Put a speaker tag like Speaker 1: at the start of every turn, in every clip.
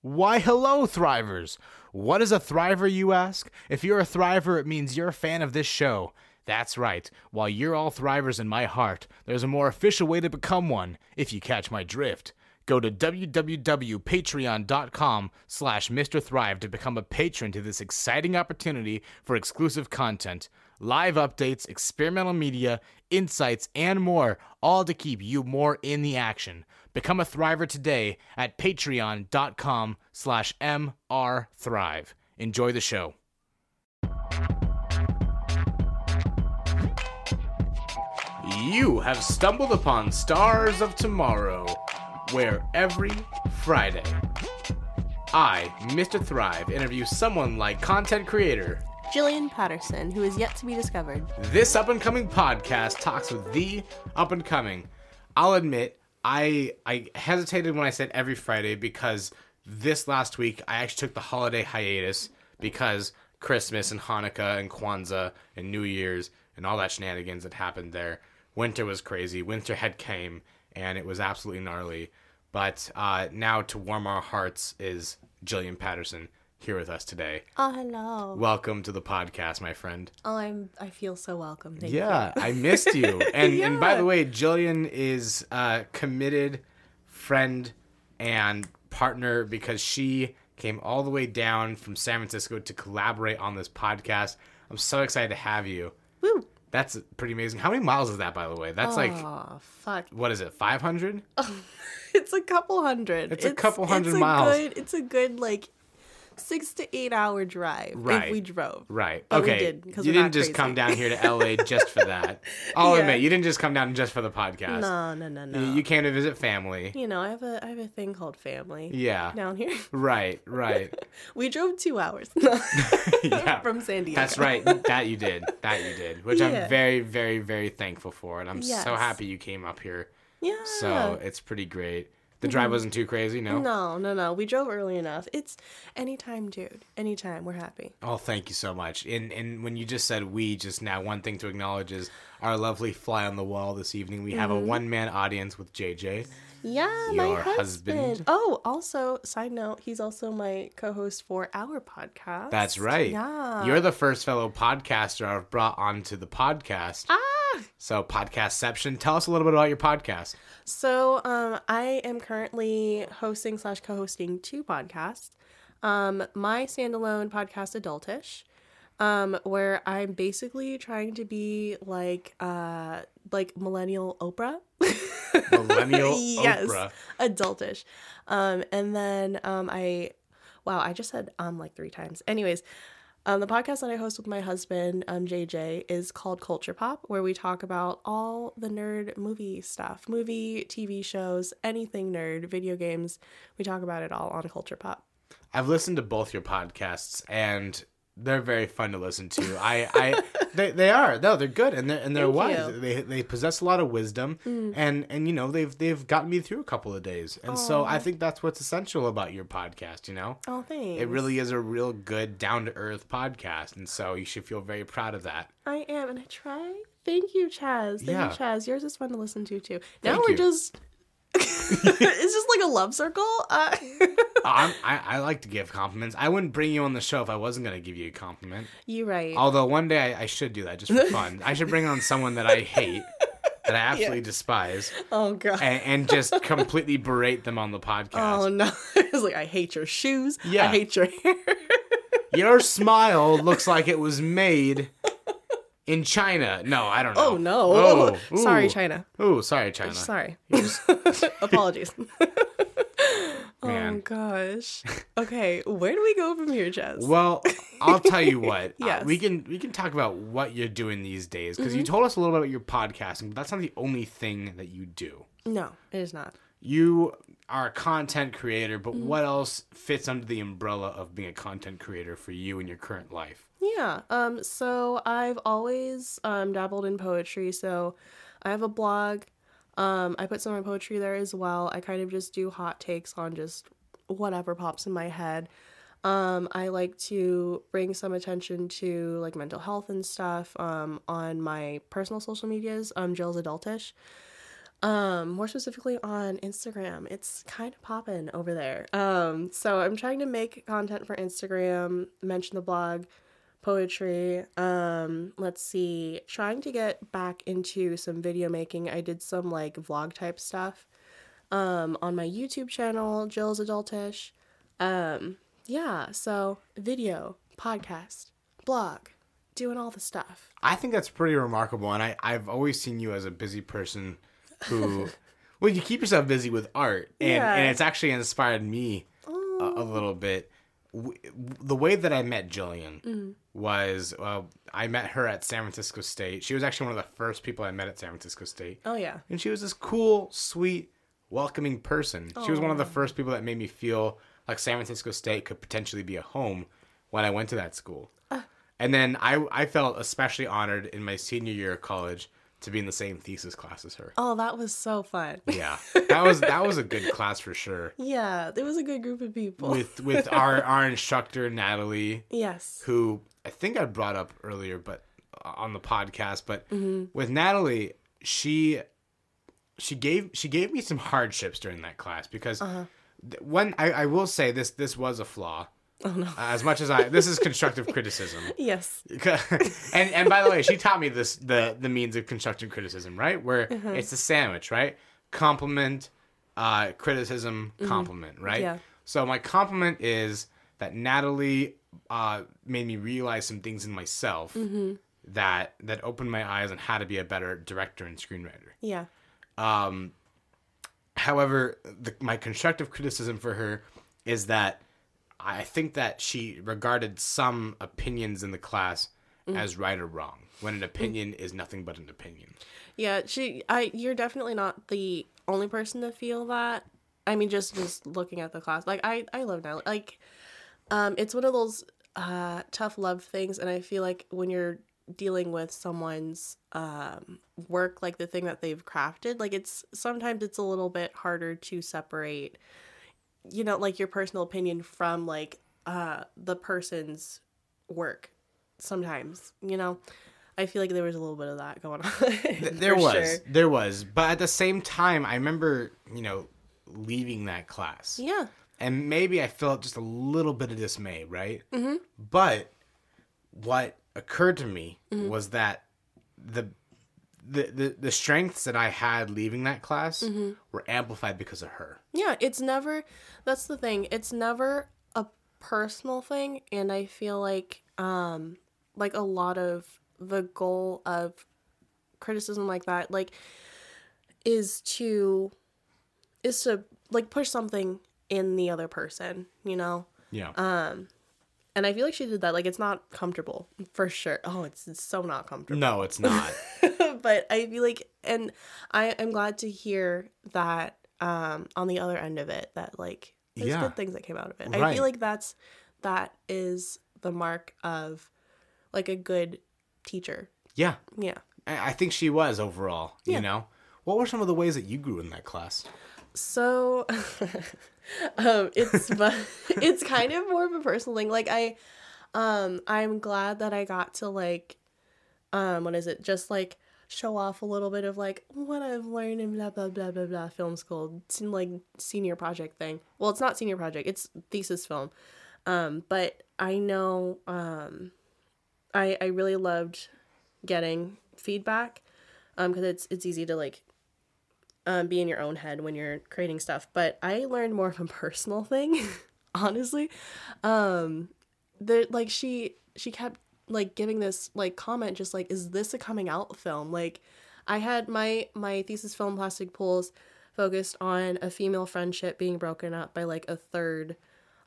Speaker 1: Why, hello, Thrivers! What is a Thriver, you ask? If you're a Thriver, it means you're a fan of this show. That's right. While you're all Thrivers in my heart, there's a more official way to become one, if you catch my drift. Go to www.patreon.com slash Mr. Thrive to become a patron to this exciting opportunity for exclusive content, live updates, experimental media, insights, and more, all to keep you more in the action. Become a Thriver today at patreon.com slash mrthrive. Enjoy the show. You have stumbled upon Stars of Tomorrow, where every Friday, I, Mr. Thrive, interview someone like content creator.
Speaker 2: Jillian Patterson, who is yet to be discovered.
Speaker 1: This up and coming podcast talks with the up and coming. I'll admit, I I hesitated when I said every Friday because this last week I actually took the holiday hiatus because Christmas and Hanukkah and Kwanzaa and New Year's and all that shenanigans that happened there. Winter was crazy. Winter had came and it was absolutely gnarly. But uh, now to warm our hearts is Jillian Patterson here with us today.
Speaker 2: Oh, hello.
Speaker 1: Welcome to the podcast, my friend.
Speaker 2: Oh, I'm. I feel so welcome. Thank
Speaker 1: Yeah, I missed you. And and by the way, Jillian is a committed friend and partner because she came all the way down from San Francisco to collaborate on this podcast. I'm so excited to have you.
Speaker 2: you. Woo.
Speaker 1: That's pretty amazing. How many miles is that, by the way? That's like
Speaker 2: Oh, fuck.
Speaker 1: what is it? 500?
Speaker 2: It's a couple hundred.
Speaker 1: It's a couple hundred
Speaker 2: it's a
Speaker 1: miles.
Speaker 2: Good, it's a good like six to eight hour drive
Speaker 1: Right.
Speaker 2: if we drove.
Speaker 1: Right.
Speaker 2: But we
Speaker 1: okay.
Speaker 2: did, 'cause
Speaker 1: you didn't just
Speaker 2: crazy.
Speaker 1: come down here to LA just for that. I'll
Speaker 2: Yeah.
Speaker 1: admit, you didn't just come down just for the podcast.
Speaker 2: No, no, no, no.
Speaker 1: You- came to visit family.
Speaker 2: You know, I have a I have a thing called family.
Speaker 1: Yeah.
Speaker 2: Down here,
Speaker 1: Right, right.
Speaker 2: we drove two hours
Speaker 1: yeah.
Speaker 2: from San Diego.
Speaker 1: That's right. That you did. That you did. Which
Speaker 2: Yeah.
Speaker 1: I'm very, very, very thankful for. And I'm so happy you came up here.
Speaker 2: Yeah.
Speaker 1: So it's pretty great. The drive wasn't too crazy, no?
Speaker 2: Mm-hmm. No, no, no. We drove early enough. It's anytime, dude. Anytime. We're happy.
Speaker 1: Oh, thank you so much. And and when you just said we just now, one thing to acknowledge is our lovely fly on the wall this evening. We
Speaker 2: Mm-hmm.
Speaker 1: have a one man audience with JJ.
Speaker 2: Yeah, my
Speaker 1: Your
Speaker 2: husband.
Speaker 1: husband.
Speaker 2: Oh, also, side note, he's also my co-host for our podcast.
Speaker 1: That's right.
Speaker 2: Yeah.
Speaker 1: You're the first fellow podcaster I've brought onto the podcast.
Speaker 2: ah.
Speaker 1: So podcastception. Tell us a little bit about your podcast.
Speaker 2: So, um, I am currently hosting slash co-hosting two podcasts. Um, my standalone podcast, Adultish, um, where I'm basically trying to be like, uh, like millennial Oprah.
Speaker 1: Millennial
Speaker 2: yes,
Speaker 1: Oprah.
Speaker 2: adultish. Um, and then um, I, wow, I just said um like three times. Anyways, um, the podcast that I host with my husband, um, JJ, is called Culture Pop, where we talk about all the nerd movie stuff, movie, TV shows, anything nerd, video games. We talk about it all on Culture Pop.
Speaker 1: I've listened to both your podcasts and they're very fun to listen to. I, I they, they are. No, they're good and they're and they're
Speaker 2: Thank
Speaker 1: wise.
Speaker 2: you. Mm.
Speaker 1: They they possess a lot of wisdom and and you know, they've they've gotten me through a couple of days. And so I think that's what's essential about your podcast, you know?
Speaker 2: Oh, thanks.
Speaker 1: It really is a real good down to earth podcast and so you should feel very proud of that.
Speaker 2: I am, and I try. Thank you, Chaz. Thank
Speaker 1: Yeah.
Speaker 2: you, Chaz. Yours is fun to listen to too. Now
Speaker 1: Thank
Speaker 2: we're
Speaker 1: you.
Speaker 2: just. it's just like a love circle. Uh,
Speaker 1: I'm, I I like to give compliments. I wouldn't bring you on the show if I wasn't going to give you a compliment.
Speaker 2: You're right.
Speaker 1: Although one day I, I should do that just for fun. I should bring on someone that I hate, that I absolutely despise,
Speaker 2: oh god.
Speaker 1: and, and just completely berate them on the podcast.
Speaker 2: Oh no! it's like I hate your shoes.
Speaker 1: Yeah.
Speaker 2: I hate your hair.
Speaker 1: Your smile looks like it was made in China. No, I don't know.
Speaker 2: Oh no!
Speaker 1: Oh,
Speaker 2: sorry. China.
Speaker 1: Oh, sorry, China.
Speaker 2: Sorry. Apologies. oh gosh. Okay, where do we go from here, Jess?
Speaker 1: Well, I'll tell you what. uh,
Speaker 2: Yes. Mm-hmm.
Speaker 1: we can we can talk about what you're doing these days because you told us a little bit about your podcasting, but that's not the only thing that you do.
Speaker 2: no, it is not.
Speaker 1: you are a content creator, but
Speaker 2: Mm-hmm.
Speaker 1: what else fits under the umbrella of being a content creator for you in your current life?
Speaker 2: Yeah. Um. So I've always um dabbled in poetry. So I have a blog. Um. I put some of my poetry there as well. I kind of just do hot takes on just whatever pops in my head. Um. I like to bring some attention to like mental health and stuff. Um. On my personal social medias. Um. Jill's adultish. Um, more specifically on Instagram. It's kind of popping over there. Um, so I'm trying to make content for Instagram, mention the blog, poetry. Um, let's see, trying to get back into some video making. I did some like vlog type stuff um on my YouTube channel, Jill's Adultish. Um, yeah, so video, podcast, blog, doing all the stuff.
Speaker 1: I think that's pretty remarkable, and I I've always seen you as a busy person who, well, you keep yourself busy with art, and
Speaker 2: Yeah.
Speaker 1: and it's actually inspired me a, a little bit. W- The way that I met Jillian was uh, I met her at San Francisco State. She was actually one of the first people I met at San Francisco State.
Speaker 2: Oh yeah.
Speaker 1: And she was this cool, sweet, welcoming person. She was one of the first people that made me feel like San Francisco State could potentially be a home when I went to that school. And then I, I felt especially honored in my senior year of college to be in the same thesis class as her.
Speaker 2: Oh, that was so fun.
Speaker 1: Yeah, that was that was a good class for sure.
Speaker 2: Yeah, there was a good group of people.
Speaker 1: With with our our instructor Natalie,
Speaker 2: yes.
Speaker 1: who I think I brought up earlier, but uh, on the podcast. But
Speaker 2: Mm-hmm.
Speaker 1: with Natalie, she she gave she gave me some hardships during that class because
Speaker 2: Uh-huh.
Speaker 1: I, I will say this this was a flaw.
Speaker 2: Oh no.
Speaker 1: As much as I this is constructive criticism.
Speaker 2: Yes.
Speaker 1: and and by the way, she taught me this the the means of constructive criticism, right? Where
Speaker 2: Mm-hmm.
Speaker 1: it's a sandwich, right? Compliment, uh, criticism, compliment, right?
Speaker 2: Mm-hmm. Yeah.
Speaker 1: So my compliment is that Natalie uh, made me realize some things in myself
Speaker 2: Mm-hmm.
Speaker 1: that that opened my eyes on how to be a better director and screenwriter.
Speaker 2: Yeah.
Speaker 1: Um, however, the, my constructive criticism for her is that I think that she regarded some opinions in the class
Speaker 2: Mm.
Speaker 1: as right or wrong, when an opinion is nothing but an opinion.
Speaker 2: Yeah, she I you're definitely not the only person to feel that. I mean just just looking at the class. Like I I love now. Like um it's one of those uh tough love things and I feel like when you're dealing with someone's um work like the thing that they've crafted, like it's sometimes it's a little bit harder to separate you know like your personal opinion from like uh the person's work sometimes, you know. I feel like there was a little bit of that going on.
Speaker 1: There was,
Speaker 2: sure.
Speaker 1: there was, but at the same time, I remember, you know, leaving that class,
Speaker 2: Yeah.
Speaker 1: and maybe I felt just a little bit of dismay, right? Mm-hmm. But what occurred to me
Speaker 2: Mm-hmm.
Speaker 1: was that the the, the the strengths that I had leaving that class
Speaker 2: Mm-hmm.
Speaker 1: were amplified because of her.
Speaker 2: Yeah, it's never that's the thing. It's never a personal thing and I feel like um like a lot of the goal of criticism like that like is to is to like push something in the other person, you know?
Speaker 1: Yeah.
Speaker 2: Um and I feel like she did that like it's not comfortable for sure. Oh, it's, it's so not comfortable.
Speaker 1: no, it's not.
Speaker 2: but I feel like, and I am glad to hear that um, on the other end of it, that like there's
Speaker 1: Yeah.
Speaker 2: good things that came out of it. I feel like that's that is the mark of like a good teacher.
Speaker 1: yeah.
Speaker 2: Yeah.
Speaker 1: I I think she was overall.
Speaker 2: Yeah.
Speaker 1: You know, what were some of the ways that you grew in that class?
Speaker 2: So, um, it's but it's kind of more of a personal thing. Like I, um, I'm glad that I got to like, um, what is it? Just like show off a little bit of like what I've learned in blah blah blah blah blah film school. It's like senior project thing. Well, it's not senior project. It's thesis film. Um, but I know, um, I I really loved getting feedback, um, because it's it's easy to like um, be in your own head when you're creating stuff. But I learned more of a personal thing, honestly. Um, the like she she kept like giving this like comment, just like, is this a coming out film? Like, I had my my thesis film, Plastic Pools, focused on a female friendship being broken up by like a third,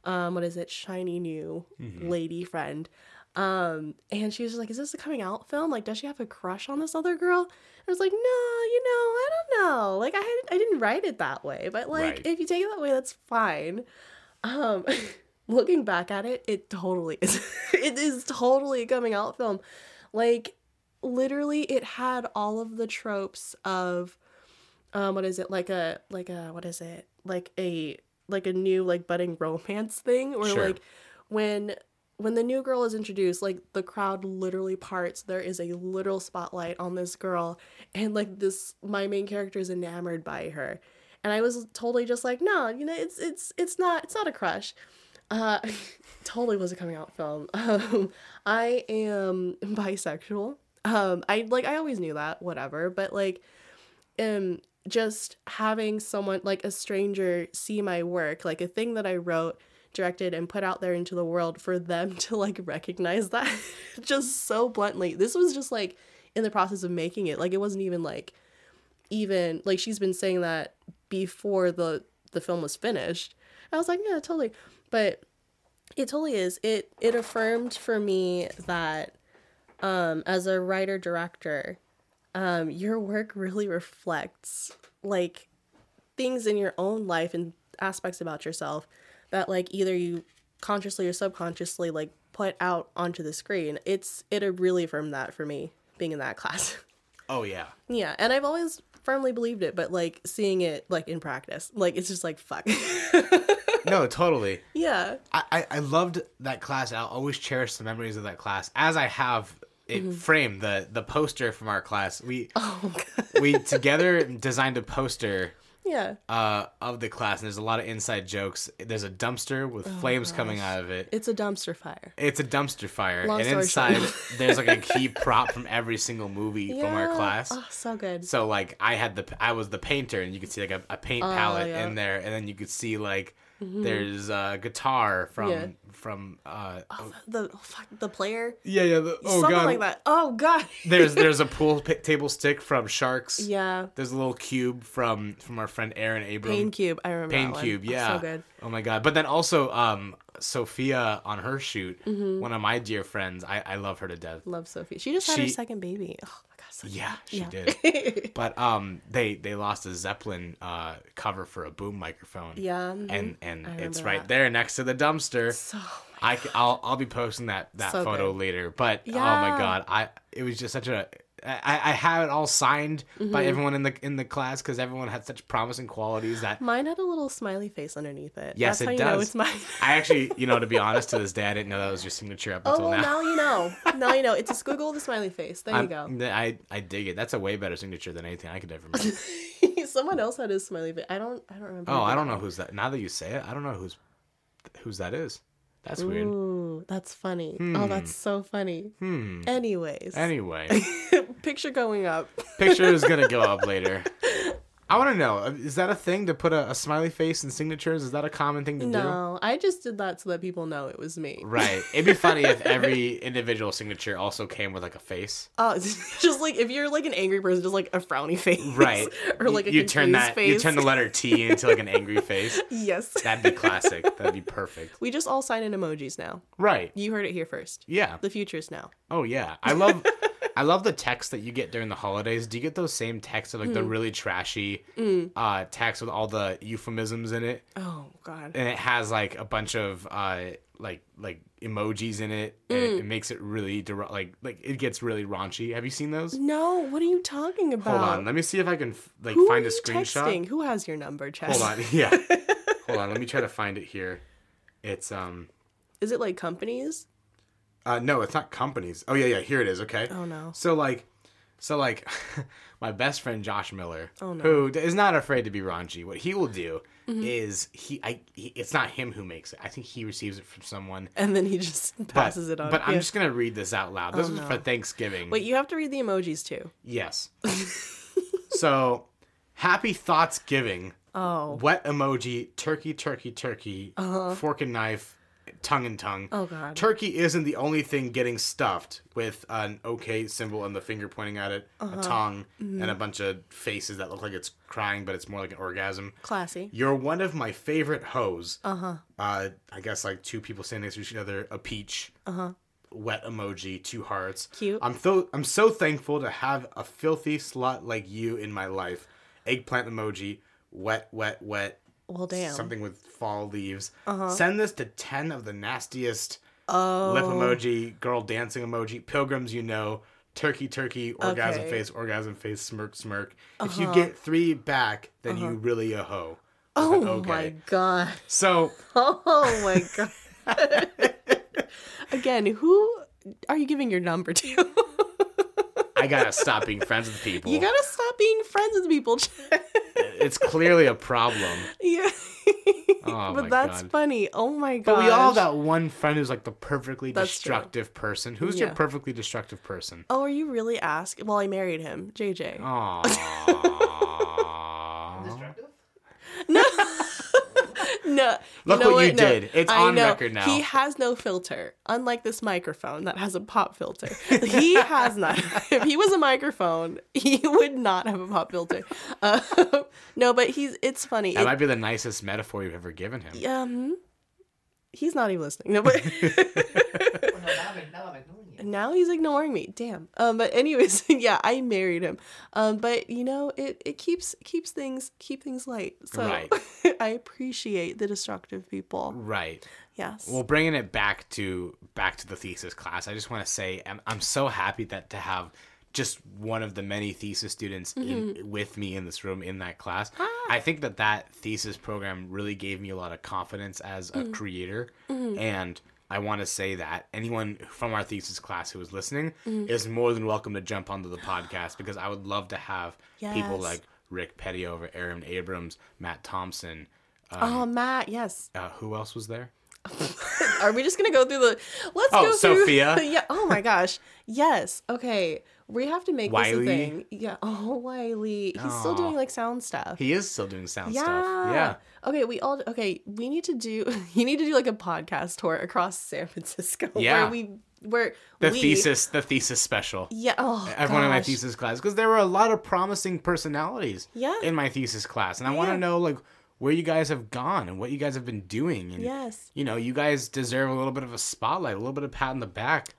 Speaker 2: um, what is it, shiny new lady friend. Um, and she was like, "Is this a coming out film? Like, does she have a crush on this other girl?" I was like, "No, you know, I don't know. Like, I had, I didn't write it that way, but like,
Speaker 1: Right.
Speaker 2: if you take it that way, that's fine." Um, looking back at it, it totally is. it is totally a coming out film. Like, literally, it had all of the tropes of, um, what is it like a like a what is it like a like a new like budding romance thing or
Speaker 1: Sure.
Speaker 2: like when when the new girl is introduced, like the crowd literally parts. There is a literal spotlight on this girl, and like this, my main character is enamored by her, and I was totally just like, no, you know, it's it's it's not it's not a crush. Uh, totally was a coming out film. Um, I am bisexual. Um, I like I always knew that, whatever, but like, um, just having someone like a stranger see my work, like a thing that I wrote directed and put out there into the world for them to like recognize that just so bluntly. This was just like in the process of making it. Like it wasn't even like even like she's been saying that before the the film was finished. I was like, yeah, totally. But it totally is. It it affirmed for me that um as a writer director, um your work really reflects like things in your own life and aspects about yourself that like either you consciously or subconsciously like put out onto the screen. It's it really affirmed that for me being in that class.
Speaker 1: Oh yeah.
Speaker 2: yeah, and I've always firmly believed it, but like seeing it like in practice, like it's just like fuck.
Speaker 1: No, totally.
Speaker 2: yeah.
Speaker 1: I, I, I loved that class. I'll always cherish the memories of that class, as I have it framed the the poster from our class. We
Speaker 2: Oh
Speaker 1: we together designed a poster
Speaker 2: Yeah.
Speaker 1: uh, of the class, and there's a lot of inside jokes. There's a dumpster with flames coming out of it.
Speaker 2: It's a dumpster fire.
Speaker 1: It's a dumpster fire,
Speaker 2: Long
Speaker 1: and inside there's like a key prop from every single movie from our class.
Speaker 2: Oh, so good.
Speaker 1: So like I had the I was the painter, and you could see like a, a paint palette
Speaker 2: Oh, yeah. Mm-hmm.
Speaker 1: in there, and then you could see like there's a guitar from
Speaker 2: Yeah.
Speaker 1: from uh
Speaker 2: the oh, fuck the player.
Speaker 1: yeah yeah the, oh
Speaker 2: Something
Speaker 1: god
Speaker 2: like that. Oh god.
Speaker 1: there's there's a pool p- table stick from Sharks.
Speaker 2: yeah.
Speaker 1: There's a little cube from from our friend Aaron Abram.
Speaker 2: Pain cube. I remember.
Speaker 1: Pain. Cube,
Speaker 2: Oh,
Speaker 1: yeah.
Speaker 2: so good.
Speaker 1: Oh my god! But then also, um, Sophia on her shoot,
Speaker 2: Mm-hmm.
Speaker 1: one of my dear friends. I, I love her to death.
Speaker 2: Love Sophie. She just had her second baby. Oh my
Speaker 1: Yeah, she
Speaker 2: Yeah.
Speaker 1: did. But um, they they lost a Zeppelin uh cover for a boom microphone.
Speaker 2: Yeah.
Speaker 1: And and it's right
Speaker 2: that.
Speaker 1: there next to the dumpster.
Speaker 2: so
Speaker 1: I I'll I'll be posting that that
Speaker 2: So
Speaker 1: photo
Speaker 2: good.
Speaker 1: later. But oh my god, I it was just such a I, I have it all signed
Speaker 2: Mm-hmm.
Speaker 1: by everyone in the in the class because everyone had such promising qualities that
Speaker 2: mine had a little smiley face underneath it.
Speaker 1: Yes,
Speaker 2: That's how
Speaker 1: it
Speaker 2: you know
Speaker 1: does.
Speaker 2: it's mine.
Speaker 1: I actually you know to be honest to this day I didn't know that was your signature up
Speaker 2: Oh
Speaker 1: until
Speaker 2: well,
Speaker 1: now.
Speaker 2: now you know. Now you know. It's a squiggle with a smiley face. There you
Speaker 1: I'm-
Speaker 2: go.
Speaker 1: I I dig it. That's a way better signature than anything I could ever make.
Speaker 2: Someone else had a smiley face. I don't. I don't remember.
Speaker 1: oh, I don't know who's that. Now that you say it, I don't know who's whose that is. That's weird.
Speaker 2: Ooh, that's funny. Oh, that's so funny.
Speaker 1: Hmm.
Speaker 2: Anyways,
Speaker 1: Anyway,
Speaker 2: picture going up.
Speaker 1: picture is gonna go up later. I want to know: uh, is that a thing to put a, a smiley face in signatures? Is that a common thing to do?
Speaker 2: No, I just did that so that people know it was me.
Speaker 1: Right. It'd be funny if every individual signature also came with like a face.
Speaker 2: Oh, it's just like if you're like an angry person, just like a frowny face,
Speaker 1: Right.
Speaker 2: or like a
Speaker 1: you turn that you turn the letter T into like an angry face.
Speaker 2: yes.
Speaker 1: That'd be classic. That'd be perfect.
Speaker 2: We just all sign in emojis now.
Speaker 1: Right.
Speaker 2: You heard it here first.
Speaker 1: Yeah.
Speaker 2: The future's now.
Speaker 1: Oh yeah. I love I love the text that you get during the holidays. Do you get those same texts of like
Speaker 2: Mm.
Speaker 1: the really trashy uh text with all the euphemisms in it?
Speaker 2: Oh God.
Speaker 1: And it has like a bunch of uh like like emojis in it and
Speaker 2: Mm.
Speaker 1: it, it makes it really der- like like it gets really raunchy. Have you seen those?
Speaker 2: No, what are you talking about?
Speaker 1: Hold on. Let me see if I can f- like
Speaker 2: Who
Speaker 1: find a screenshot.
Speaker 2: texting? Who has your number, Chess?
Speaker 1: Hold on. Yeah. Hold on. Let me try to find it here. It's um
Speaker 2: Is it like companies?
Speaker 1: uh no, it's not companies. Oh yeah, yeah, here it is, okay?
Speaker 2: Oh no.
Speaker 1: So like so like my best friend Josh Miller,
Speaker 2: Oh, no.
Speaker 1: who is not afraid to be raunchy, what he will do
Speaker 2: Mm-hmm.
Speaker 1: is he I he, it's not him who makes it. I think he receives it from someone.
Speaker 2: And then he just
Speaker 1: But,
Speaker 2: passes it on.
Speaker 1: but I'm just gonna read this out loud. This
Speaker 2: Oh,
Speaker 1: is
Speaker 2: no.
Speaker 1: for Thanksgiving.
Speaker 2: Wait, you have to read the emojis too.
Speaker 1: Yes. so happy thoughts giving.
Speaker 2: Oh.
Speaker 1: Wet emoji, turkey, turkey, turkey, fork and knife, tongue and tongue.
Speaker 2: Oh god.
Speaker 1: Turkey isn't the only thing getting stuffed with an okay symbol and the finger pointing at it,
Speaker 2: Uh-huh.
Speaker 1: a tongue,
Speaker 2: Mm-hmm.
Speaker 1: and a bunch of faces that look like it's crying, but it's more like an orgasm.
Speaker 2: Classy.
Speaker 1: You're one of my favorite hoes. Uh-huh. Uh I guess like two people standing next to each other, a peach. Uh-huh. Wet emoji, two hearts.
Speaker 2: Cute.
Speaker 1: I'm so I'm so thankful to have a filthy slut like you in my life. Eggplant emoji, wet, wet, wet,
Speaker 2: Well, damn.
Speaker 1: something with fall leaves.
Speaker 2: Uh-huh.
Speaker 1: Send this to 10 of the nastiest
Speaker 2: oh.
Speaker 1: lip emoji, girl dancing emoji, pilgrims you know, turkey, turkey, orgasm
Speaker 2: Okay.
Speaker 1: face, orgasm face, smirk, smirk. If you get three back, then you really a hoe.
Speaker 2: Uh-huh. Oh
Speaker 1: okay.
Speaker 2: my god.
Speaker 1: So
Speaker 2: Oh my god. Again, who are you giving your number to?
Speaker 1: I gotta stop being friends with people.
Speaker 2: you gotta stop being friends with people.
Speaker 1: It's clearly a problem.
Speaker 2: yeah.
Speaker 1: Oh
Speaker 2: but that's
Speaker 1: God.
Speaker 2: funny. Oh my god.
Speaker 1: But we all have that one friend who's like the perfectly
Speaker 2: That's true.
Speaker 1: destructive person. Who's your perfectly destructive person?
Speaker 2: Oh, are you really asking? Well, I married him, JJ.
Speaker 1: Aww.
Speaker 3: Destructive?
Speaker 2: No,
Speaker 1: Look
Speaker 2: know
Speaker 1: what you
Speaker 2: No,
Speaker 1: did. It's
Speaker 2: I
Speaker 1: on
Speaker 2: know.
Speaker 1: record now.
Speaker 2: He has no filter, unlike this microphone that has a pop filter. he has not. if he was a microphone, he would not have a pop filter. Uh, no, but he's. It's funny.
Speaker 1: that
Speaker 2: It-
Speaker 1: might be the nicest metaphor you've ever given him.
Speaker 2: um, he's not even listening. No, but.
Speaker 3: No, now I'm, now I'm ignoring you.
Speaker 2: Now he's ignoring me. Damn. Um but anyways yeah i married him. Um but you know it it keeps keeps things keep things light. So
Speaker 1: Right.
Speaker 2: i appreciate the destructive people.
Speaker 1: Right.
Speaker 2: yes.
Speaker 1: Well, bringing it back to back to the thesis class, I just want to say I'm, I'm so happy that to have just one of the many thesis students in, with me in this room in that class. I think that that thesis program really gave me a lot of confidence as a creator, and I want to say that anyone from our thesis class who is listening is more than welcome to jump onto the podcast because I would love to have people like Rick Petty over Aaron Abrams, Matt Thompson.
Speaker 2: oh matt yes
Speaker 1: Uh, who else was there?
Speaker 2: are we just gonna go through the let's
Speaker 1: Oh,
Speaker 2: go through
Speaker 1: Sophia.
Speaker 2: yeah oh my gosh yes okay we have to make
Speaker 1: Wiley.
Speaker 2: this a thing yeah oh wiley he's still doing like sound stuff
Speaker 1: He is still doing sound
Speaker 2: yeah.
Speaker 1: stuff. Yeah.
Speaker 2: Okay, we all okay. We need to do. You need to do like a podcast tour across San Francisco.
Speaker 1: Yeah.
Speaker 2: Where we where
Speaker 1: The
Speaker 2: we,
Speaker 1: thesis, the thesis special.
Speaker 2: Yeah. Oh.
Speaker 1: Everyone in my thesis class, because there were a lot of promising personalities.
Speaker 2: Yeah.
Speaker 1: In my thesis class, and I want to know like where you guys have gone and what you guys have been doing. And,
Speaker 2: Yes.
Speaker 1: You know, you guys deserve a little bit of a spotlight, a little bit of pat on the back.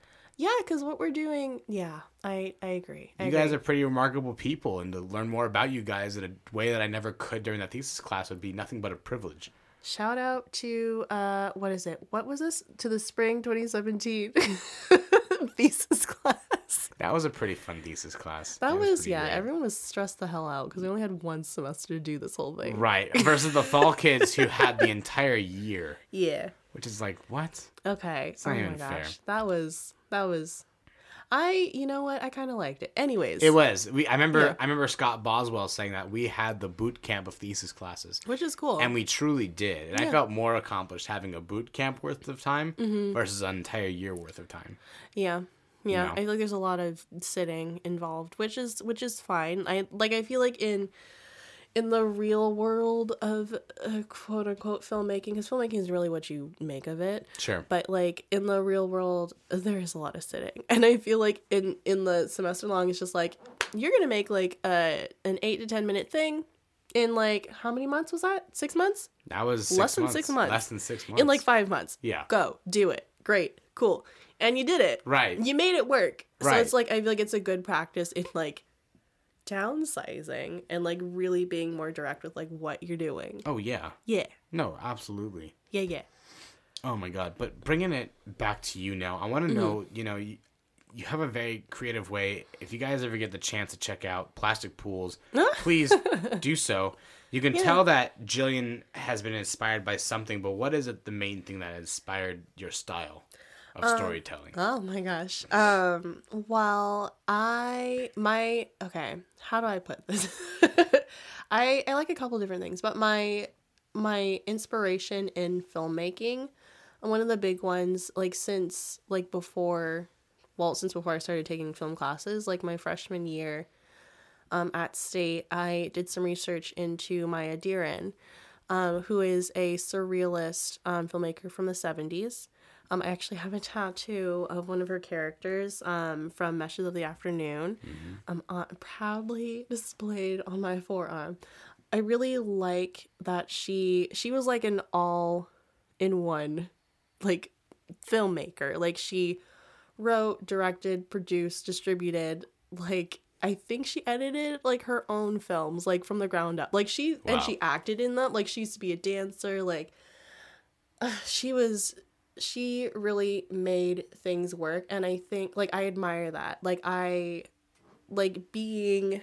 Speaker 2: Yeah, because what we're doing. Yeah, I I agree. I
Speaker 1: You
Speaker 2: agree.
Speaker 1: guys are pretty remarkable people, and to learn more about you guys in a way that I never could during that thesis class would be nothing but a privilege.
Speaker 2: Shout out to uh, what is it? What was this? To the spring 2017 thesis class.
Speaker 1: That was a pretty fun thesis class.
Speaker 2: That
Speaker 1: It
Speaker 2: was,
Speaker 1: pretty
Speaker 2: yeah.
Speaker 1: great.
Speaker 2: Everyone was stressed the hell out because we only had one semester to do this whole thing.
Speaker 1: Right. Versus the fall kids who had the entire year,
Speaker 2: Yeah.
Speaker 1: Which is like, what?
Speaker 2: Okay.
Speaker 1: not
Speaker 2: oh my gosh,
Speaker 1: fair.
Speaker 2: that was that was. I you know what I kind of liked it. Anyways,
Speaker 1: It was. We I remember
Speaker 2: Yeah.
Speaker 1: I remember Scott Boswell saying that we had the boot camp of thesis classes.
Speaker 2: which is cool.
Speaker 1: And we truly did. And I felt more accomplished having a boot camp worth of time
Speaker 2: Mm-hmm.
Speaker 1: versus an entire year worth of time.
Speaker 2: Yeah. Yeah,
Speaker 1: know?
Speaker 2: I feel like there's a lot of sitting involved, which is which is fine. I like I feel like in in the real world of uh, quote unquote filmmaking, because filmmaking is really what you make of it.
Speaker 1: Sure.
Speaker 2: But like in the real world, there is a lot of sitting, and I feel like in in the semester long, it's just like you're gonna make like a an eight to ten minute thing in like how many months was that? Six months?
Speaker 1: That was
Speaker 2: Less than
Speaker 1: months.
Speaker 2: six months.
Speaker 1: Less than six months.
Speaker 2: In like five months.
Speaker 1: Yeah.
Speaker 2: Go do it. Great. Cool. And you did it.
Speaker 1: Right.
Speaker 2: You made it work.
Speaker 1: Right.
Speaker 2: So it's like I feel like it's a good practice in like downsizing and like really being more direct with like what you're doing.
Speaker 1: Oh yeah.
Speaker 2: Yeah.
Speaker 1: No, absolutely.
Speaker 2: Yeah, yeah.
Speaker 1: Oh my god! But bringing it back to you now, I
Speaker 2: Mm-hmm.
Speaker 1: want to know. You know, you, you have a very creative way. If you guys ever get the chance to check out Plastic Pools, please do so. You can tell that Jillian has been inspired by something, but what is it? The main thing that inspired your style of
Speaker 2: Uh,
Speaker 1: storytelling?
Speaker 2: Oh my gosh. Um well, I my okay, how do I put this? I I like a couple different things, but my my inspiration in filmmaking, one of the big ones like since like before well, since before I started taking film classes, like my freshman year um at state, I did some research into Maya Deren, um, who is a surrealist um, filmmaker from the 70s. Um, I actually have a tattoo of one of her characters um, from Meshes of the Afternoon, um, on, proudly displayed on my forearm. I really like that she she was like an all in one like filmmaker. Like she wrote, directed, produced, distributed. Like I think she edited like her own films, like from the ground up. Like she
Speaker 1: Wow.
Speaker 2: and she acted in them. Like she used to be a dancer. Like she was she really made things work and i think like i admire that like i like being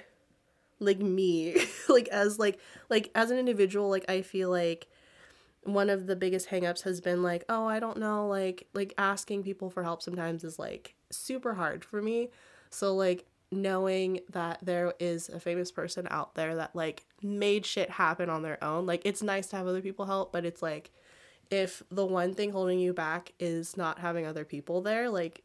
Speaker 2: like me like as like like as an individual like i feel like one of the biggest hangups has been like, oh, I don't know, like like asking people for help sometimes is like super hard for me. So like knowing that there is a famous person out there that like made shit happen on their own. Like it's nice to have other people help, but it's like if the one thing holding you back is not having other people there, like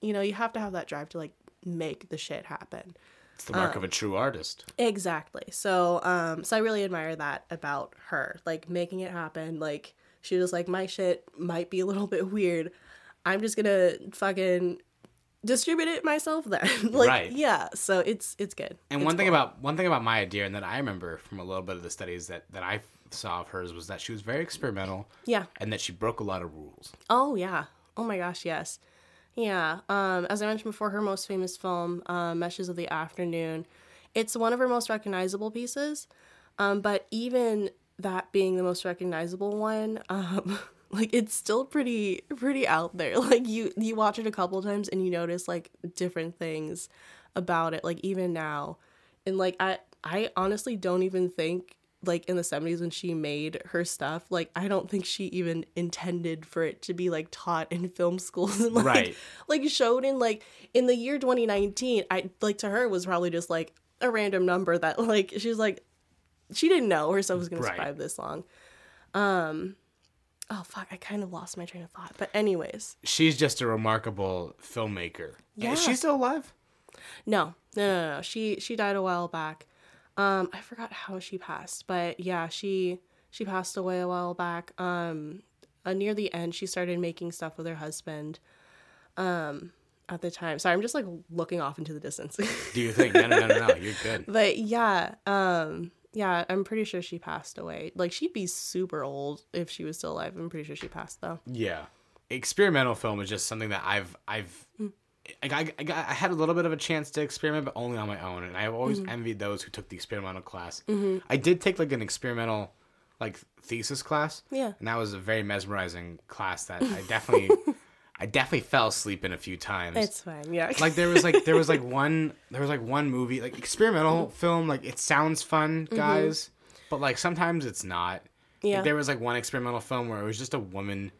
Speaker 2: you know, you have to have that drive to like make the shit happen.
Speaker 1: It's the mark of a true artist.
Speaker 2: Exactly. So, um, so I really admire that about her, like making it happen. Like she was like, my shit might be a little bit weird. I'm just gonna fucking distribute it myself then. like,
Speaker 1: Right.
Speaker 2: yeah. So it's it's good.
Speaker 1: And
Speaker 2: It's
Speaker 1: one thing about one thing about Maya Deren that I remember from a little bit of the studies that that I saw of hers was that she was very experimental,
Speaker 2: yeah.
Speaker 1: and that she broke a lot of rules.
Speaker 2: Oh yeah. Oh my gosh, yes. Yeah. Um, as I mentioned before, her most famous film, uh, Meshes of the Afternoon, it's one of her most recognizable pieces. Um, but even that being the most recognizable one, um, like it's still pretty pretty out there. Like you you watch it a couple times and you notice like different things about it. Like even now, and like I I honestly don't even think like in the 70s when she made her stuff like i don't think she even intended for it to be like taught in film schools and like
Speaker 1: Right.
Speaker 2: like showed in like in the year 2019 i like to her it was probably just like a random number that like she was like she didn't know her stuff was going
Speaker 1: Right.
Speaker 2: to survive this long um oh fuck i kind of lost my train of thought but anyways
Speaker 1: She's just a remarkable filmmaker.
Speaker 2: Yeah.
Speaker 1: Is she still alive?
Speaker 2: No, no, no, no. She she died a while back. Um, I forgot how she passed, but yeah, she she passed away a while back. Um, uh, near the end, she started making stuff with her husband. Um, at the time, sorry, I'm just like looking off into the distance.
Speaker 1: Do you think? No, no, no, no, no. You're good.
Speaker 2: but yeah, um, yeah, I'm pretty sure she passed away. Like she'd be super old if she was still alive. I'm pretty sure she passed though.
Speaker 1: Yeah, experimental film is just something that I've I've. I, I, I I had a little bit of a chance to experiment, but only on my own, and I've always mm-hmm. envied those who took the experimental class. Mm-hmm. I did take like an experimental, like thesis class.
Speaker 2: Yeah.
Speaker 1: and that was a very mesmerizing class that I definitely, I definitely fell asleep in a few times.
Speaker 2: It's fine. Yeah.
Speaker 1: like there was like there was like one there was like one movie like experimental mm-hmm. film like it sounds fun guys but like sometimes it's not Like,
Speaker 2: Yeah.
Speaker 1: there was like one experimental film where it was just a woman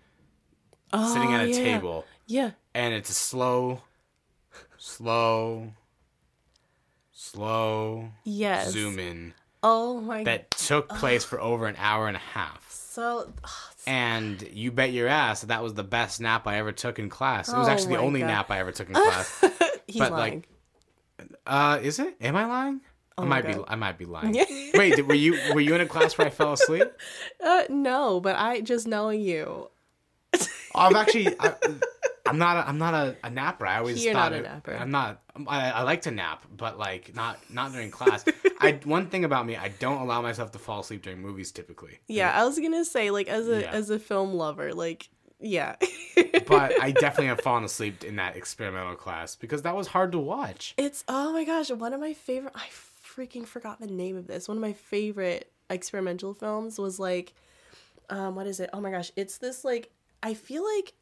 Speaker 2: oh,
Speaker 1: sitting at a
Speaker 2: yeah.
Speaker 1: table
Speaker 2: Yeah.
Speaker 1: and it's a slow slow slow
Speaker 2: Yes.
Speaker 1: zoom in
Speaker 2: Oh my.
Speaker 1: that took place for over an hour and a half
Speaker 2: So.
Speaker 1: and you bet your ass that that was the best nap I ever took in class. It was
Speaker 2: Oh
Speaker 1: actually the only
Speaker 2: God.
Speaker 1: nap I ever took in class.
Speaker 2: He's
Speaker 1: but,
Speaker 2: lying.
Speaker 1: like, Uh, is it? Am I lying? I
Speaker 2: my
Speaker 1: might be.
Speaker 2: God.
Speaker 1: I might be lying. Wait, did, were you were you in a class where I fell asleep?
Speaker 2: Uh, no, but I just knowing you.
Speaker 1: I've actually. I, I'm not. A, I'm not a, a napper. I always
Speaker 2: You're
Speaker 1: thought
Speaker 2: not a napper.
Speaker 1: I'm not. I, I like to nap, but like not not during class. I one thing about me, I don't allow myself to fall asleep during movies typically.
Speaker 2: Yeah, I was gonna say like as a
Speaker 1: Yeah.
Speaker 2: as a film lover, like yeah.
Speaker 1: But I definitely have fallen asleep in that experimental class because that was hard to watch.
Speaker 2: it's oh my gosh, one of my favorite. I freaking forgot the name of this. One of my favorite experimental films was like, um, what is it? Oh my gosh, it's this like I feel like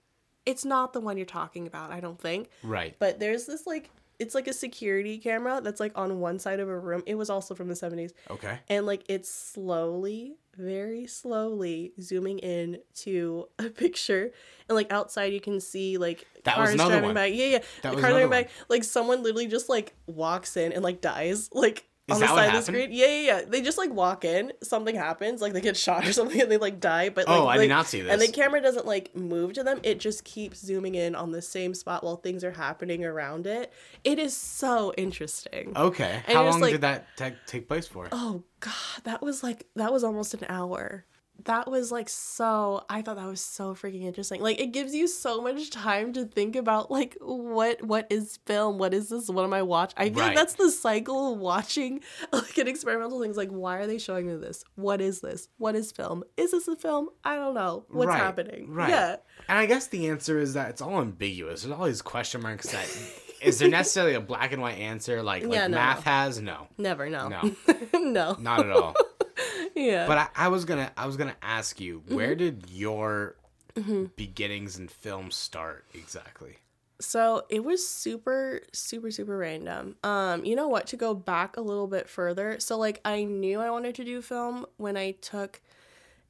Speaker 2: it's not the one you're talking about. I don't think.
Speaker 1: Right.
Speaker 2: But there's this like it's like a security camera that's like on one side of a room. It was also from the 70s.
Speaker 1: Okay.
Speaker 2: and like it's slowly very slowly zooming in to a picture and like outside you can see like
Speaker 1: That was
Speaker 2: cars driving
Speaker 1: one.
Speaker 2: by yeah yeah
Speaker 1: That
Speaker 2: the car driving by like someone literally just like walks in and like dies like
Speaker 1: Is
Speaker 2: on the side of the screen yeah yeah yeah they just like walk in something happens like they get shot or something and they like die but oh, like,
Speaker 1: Oh, I did not see this.
Speaker 2: and the camera doesn't like move to them it just keeps zooming in on the same spot while things are happening around it it is so interesting
Speaker 1: Okay.
Speaker 2: And
Speaker 1: How long
Speaker 2: like-
Speaker 1: did that ta- take place for?
Speaker 2: Oh god, that was like that was almost an hour. That was like so I thought that was so freaking interesting. Like it gives you so much time to think about like what what is film? What is this? What am I watching? I feel
Speaker 1: Right.
Speaker 2: like that's the cycle of watching like an experimental things. Like why are they showing me this? What is this? What is film? Is this a film? I don't know. What's
Speaker 1: Right,
Speaker 2: happening?
Speaker 1: Right.
Speaker 2: Yeah.
Speaker 1: And I guess the answer is that it's all ambiguous. There's all these question marks that is there necessarily a black and white answer like, like
Speaker 2: Yeah, no,
Speaker 1: math
Speaker 2: no.
Speaker 1: has? No.
Speaker 2: Never know.
Speaker 1: No.
Speaker 2: no.
Speaker 1: Not at all.
Speaker 2: Yeah.
Speaker 1: but I, I was gonna I was gonna ask you,
Speaker 2: Mm-hmm.
Speaker 1: where did your beginnings in film start exactly?
Speaker 2: So it was super, super, super random. Um, you know what? To go back a little bit further, so like I knew I wanted to do film when I took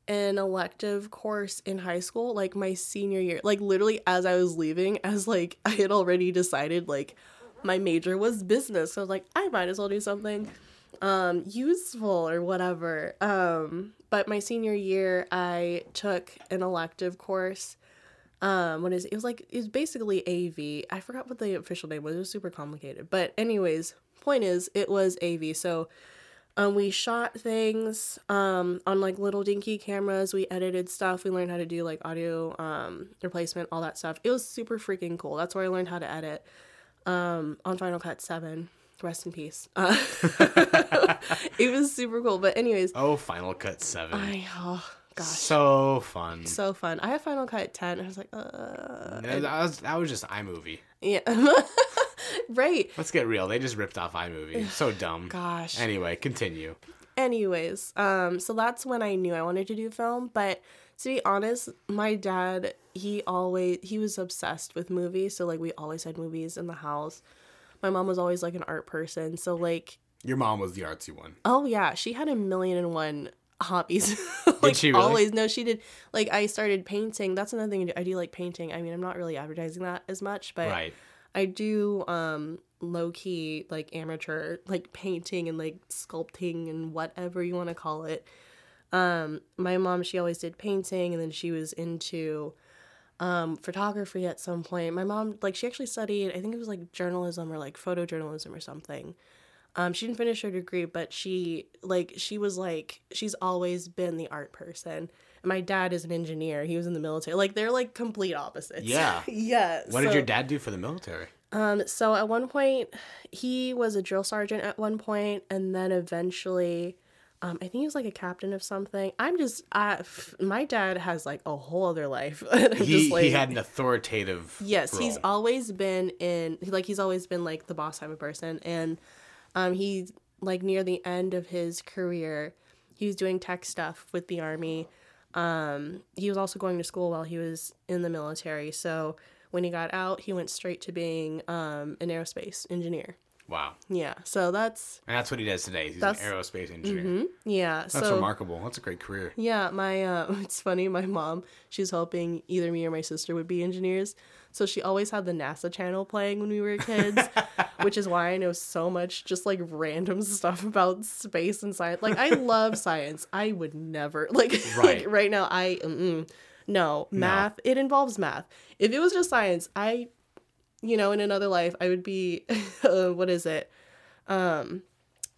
Speaker 2: an elective course in high school, like my senior year. Like literally as I was leaving, as like I had already decided like my major was business. So I was like, I might as well do something um useful or whatever. Um but my senior year I took an elective course. Um what is it? it was like it was basically AV. I forgot what the official name was. It was super complicated. But anyways, point is it was AV. So um, we shot things um, on like little dinky cameras. We edited stuff. We learned how to do like audio um, replacement, all that stuff. It was super freaking cool. That's where I learned how to edit um, on Final Cut 7. Rest in peace. Uh, it was super cool. But, anyways,
Speaker 1: Oh, Final Cut 7.
Speaker 2: I, oh gosh,
Speaker 1: so fun.
Speaker 2: so fun. I have Final Cut 10. I was like, uh,
Speaker 1: No, that, was, that was just iMovie.
Speaker 2: yeah. right.
Speaker 1: Let's get real. They just ripped off iMovie. So dumb.
Speaker 2: Gosh.
Speaker 1: Anyway, continue.
Speaker 2: anyways um so that's when i knew i wanted to do film but to be honest my dad he always he was obsessed with movies so like we always had movies in the house my mom was always like an art person so like
Speaker 1: Your mom was the artsy one.
Speaker 2: oh yeah she had a million and one hobbies like
Speaker 1: she really?
Speaker 2: always no she did like i started painting that's another thing I do. I do like painting i mean i'm not really advertising that as much but
Speaker 1: Right.
Speaker 2: I do um low key like amateur like painting and like sculpting and whatever you want to call it. Um my mom she always did painting and then she was into um photography at some point. My mom like she actually studied I think it was like journalism or like photojournalism or something. Um she didn't finish her degree but she like she was like she's always been the art person. And my dad is an engineer. He was in the military. Like they're like complete opposites.
Speaker 1: Yeah.
Speaker 2: yeah.
Speaker 1: What did your dad do for the military?
Speaker 2: um, so at one point, he was a drill sergeant at one point, and then eventually, um, I think he was like a captain of something. I'm just, I, f- my dad has like a whole other life.
Speaker 1: He,
Speaker 2: like,
Speaker 1: he had an authoritative.
Speaker 2: yes, he's always been in, like he's always been like the boss type of person, and um, he like near the end of his career, he was doing tech stuff with the army. Um, he was also going to school while he was in the military. So when he got out, he went straight to being um, an aerospace engineer.
Speaker 1: Wow.
Speaker 2: Yeah. So that's
Speaker 1: And that's what he does today. He's an aerospace engineer.
Speaker 2: yeah.
Speaker 1: That's
Speaker 2: so
Speaker 1: remarkable. That's a great career.
Speaker 2: yeah, my uh, it's funny. My mom, she's hoping either me or my sister would be engineers. So she always had the NASA channel playing when we were kids, which is why I know so much just like random stuff about space and science. Like I love science. I would never like
Speaker 1: Right.
Speaker 2: like right now. I no math. It involves math. If it was just science, I, you know, in another life, I would be, uh, what is it, um,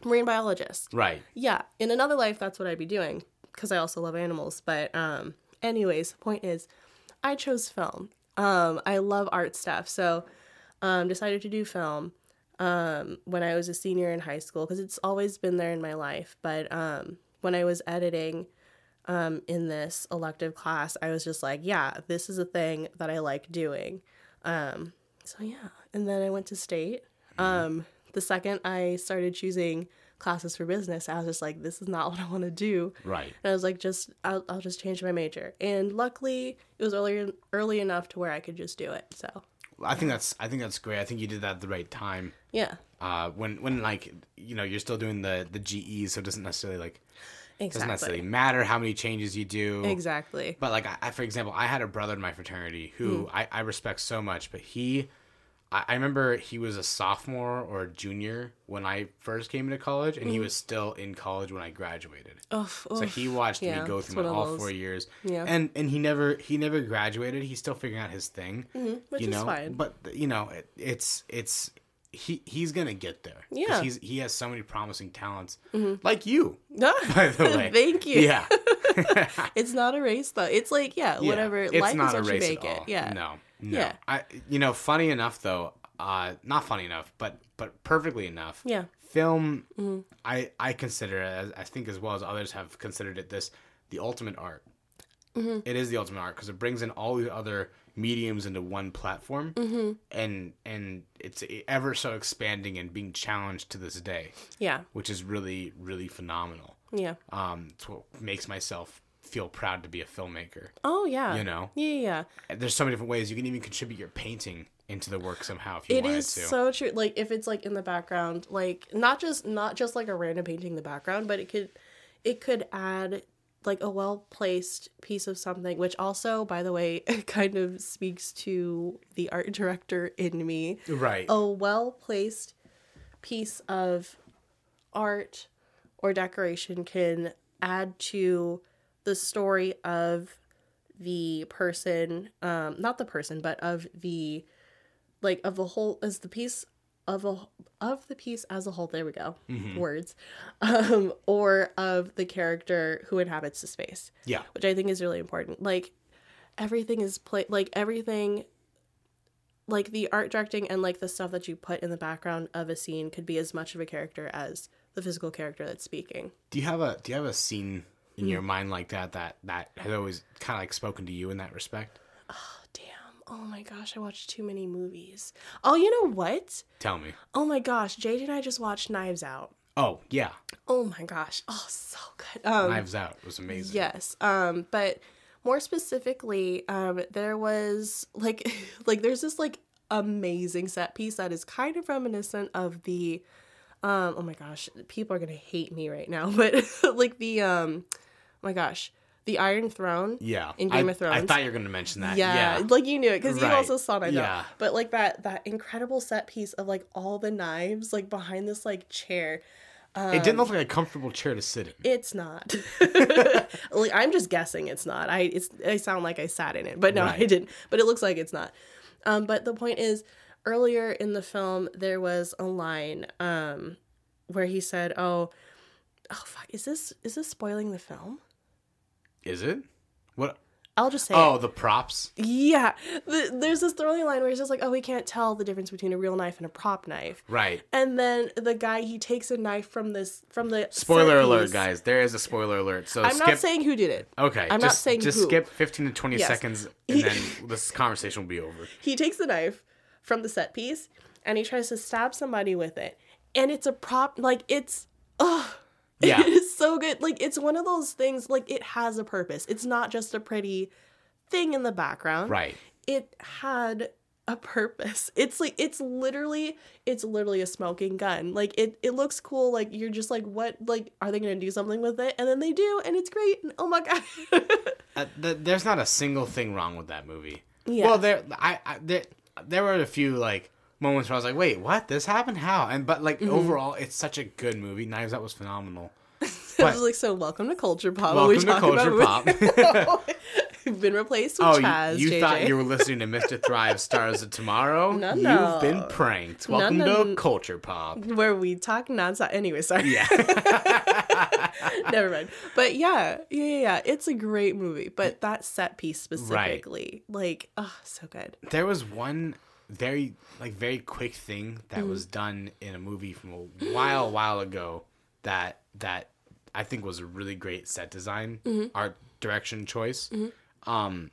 Speaker 2: marine biologist.
Speaker 1: Right.
Speaker 2: yeah in another life that's what i'd be doing because i also love animals but um anyways point is i chose film. Um i love art stuff so um decided to do film um when i was a senior in high school because it's always been there in my life but um when i was editing um in this elective class i was just like yeah this is a thing that i like doing. Um so yeah and then i went to state um the second i started choosing classes for business i was just like this is not what i want to do
Speaker 1: Right.
Speaker 2: and i was like just I'll, I'll just change my major and luckily it was early early enough to where i could just do it so
Speaker 1: I think that's I think that's great. I think you did that at the right time.
Speaker 2: yeah
Speaker 1: Uh, when when like you know you're still doing the the GE, so it doesn't necessarily like doesn't necessarily matter how many changes you do.
Speaker 2: exactly
Speaker 1: But like I, for example, I had a brother in my fraternity who
Speaker 2: Hmm.
Speaker 1: I, I respect so much, but he, I, I remember he was a sophomore or a junior when I first came into college, and he was still in college when I graduated.
Speaker 2: Oof,
Speaker 1: So
Speaker 2: oof.
Speaker 1: he watched
Speaker 2: Yeah,
Speaker 1: me go through my all four years,
Speaker 2: Yeah.
Speaker 1: and and he never he never graduated. He's still figuring out his thing,
Speaker 2: Mm-hmm, which
Speaker 1: you
Speaker 2: is
Speaker 1: know.
Speaker 2: fine.
Speaker 1: But you know, it, it's it's he he's gonna get there.
Speaker 2: Yeah.
Speaker 1: he's he has so many promising talents, like you, by the way.
Speaker 2: thank you
Speaker 1: Yeah.
Speaker 2: it's not a race though it's like yeah,
Speaker 1: Yeah,
Speaker 2: whatever
Speaker 1: It's
Speaker 2: life
Speaker 1: not
Speaker 2: is
Speaker 1: a race
Speaker 2: make
Speaker 1: at
Speaker 2: it
Speaker 1: all.
Speaker 2: yeah
Speaker 1: No. No.
Speaker 2: Yeah.
Speaker 1: I you know, funny enough though, uh not funny enough, but but perfectly enough.
Speaker 2: Yeah. Mm-hmm.
Speaker 1: Film I I consider it as I think as well as others have considered it this the ultimate art.
Speaker 2: Mm-hmm.
Speaker 1: It is the ultimate art because it brings in all the other mediums into one platform.
Speaker 2: Mm-hmm.
Speaker 1: and and it's ever so expanding and being challenged to this day.
Speaker 2: Yeah.
Speaker 1: Which is really really phenomenal.
Speaker 2: Yeah.
Speaker 1: Um it's what makes myself feel proud to be a filmmaker.
Speaker 2: Oh yeah.
Speaker 1: You know?
Speaker 2: Yeah yeah
Speaker 1: there's so many different ways you can even contribute your painting into the work somehow if you
Speaker 2: It is
Speaker 1: to.
Speaker 2: so true. Like if it's like in the background, like not just not just like a random painting in the background, but it could it could add like a well placed piece of something, which also, by the way, kind of speaks to the art director in me.
Speaker 1: Right.
Speaker 2: A well placed piece of art or decoration can add to the story of the person, um, not the person, but of the like of the whole as the piece of a of the piece as a whole. There we go, mm-hmm. words, um, or of the character who inhabits the space
Speaker 1: Yeah.
Speaker 2: which I think is really important. Like everything is play like everything like the art directing and like the stuff that you put in the background of a scene could be as much of a character as the physical character that's speaking.
Speaker 1: Do you have a Do you have a scene in mm-hmm. your mind like that that that has always kind of like spoken to you in that respect?
Speaker 2: Ah, Oh my gosh, I watched too many movies. Oh, you know what?
Speaker 1: Tell me.
Speaker 2: Oh my gosh, Jade and I just watched Knives Out.
Speaker 1: Oh yeah,
Speaker 2: Oh my gosh. Oh, so good. Um
Speaker 1: Knives Out was amazing.
Speaker 2: Yes. Um, but more specifically, um, there was like like there's this like amazing set piece that is kind of reminiscent of the um oh my gosh, people are gonna hate me right now, but like the um oh my gosh, the Iron Throne.
Speaker 1: Yeah.
Speaker 2: In Game
Speaker 1: I,
Speaker 2: of Thrones.
Speaker 1: I thought you were going to mention that.
Speaker 2: Yeah,
Speaker 1: Yeah.
Speaker 2: like you knew it because you also saw Out.
Speaker 1: Yeah.
Speaker 2: But like that that incredible set piece of like all the knives like behind this like chair.
Speaker 1: it didn't look like a comfortable chair to sit in.
Speaker 2: It's not. like I'm just guessing it's not. I it's I sound like I sat in it, but no, I didn't. But it looks like it's not. Um, but the point is, earlier in the film there was a line um where he said, "Oh, oh fuck, is this is this spoiling the film?"
Speaker 1: Is it? What?
Speaker 2: I'll just say,
Speaker 1: Oh,
Speaker 2: it.
Speaker 1: the props.
Speaker 2: yeah. The, there's this throwing line where he's just like, "Oh, we can't tell the difference between a real knife and a prop knife."
Speaker 1: Right.
Speaker 2: And then the guy he takes a knife from this from the
Speaker 1: Spoiler alert, guys. There is a spoiler alert. So
Speaker 2: I'm
Speaker 1: skip.
Speaker 2: not saying who did it.
Speaker 1: okay.
Speaker 2: I'm
Speaker 1: just,
Speaker 2: not saying
Speaker 1: just
Speaker 2: who.
Speaker 1: skip 15 to 20
Speaker 2: Yes.
Speaker 1: seconds, and then this conversation will be over.
Speaker 2: he takes the knife from the set piece and he tries to stab somebody with it and it's a prop like it's oh
Speaker 1: Yeah.
Speaker 2: it is so good. Like it's one of those things like it has a purpose. It's not just a pretty thing in the background.
Speaker 1: Right.
Speaker 2: it had a purpose. It's like it's literally it's literally a smoking gun. Like it it looks cool. Like you're just like what like are they gonna do something with it? And then they do and it's great. And oh my god.
Speaker 1: Uh, th- there's not a single thing wrong with that movie.
Speaker 2: Yeah.
Speaker 1: Well, there, I, I there, there were a few like moments where I was like, "Wait, what? This happened? How?" And but like
Speaker 2: Mm-hmm.
Speaker 1: overall, it's such a good movie. Knives Out was phenomenal.
Speaker 2: I was like so welcome to culture pop
Speaker 1: welcome to Culture
Speaker 2: about
Speaker 1: Pop.
Speaker 2: You've been replaced with
Speaker 1: oh, you,
Speaker 2: Chaz.
Speaker 1: you
Speaker 2: JJ.
Speaker 1: thought you were listening to Mr. Thrive Stars of Tomorrow?
Speaker 2: No,
Speaker 1: You've been pranked. Welcome
Speaker 2: no,
Speaker 1: to. Culture Pop.
Speaker 2: where we talk nonstop. Anyway, sorry.
Speaker 1: Yeah.
Speaker 2: Never mind. But yeah, yeah, yeah, yeah. It's a great movie. But that set piece specifically, like, oh, so good.
Speaker 1: there was one very like very quick thing that
Speaker 2: Mm-hmm.
Speaker 1: was done in a movie from a while while ago that that I think was a really great set design
Speaker 2: Mm-hmm.
Speaker 1: art direction choice. Um,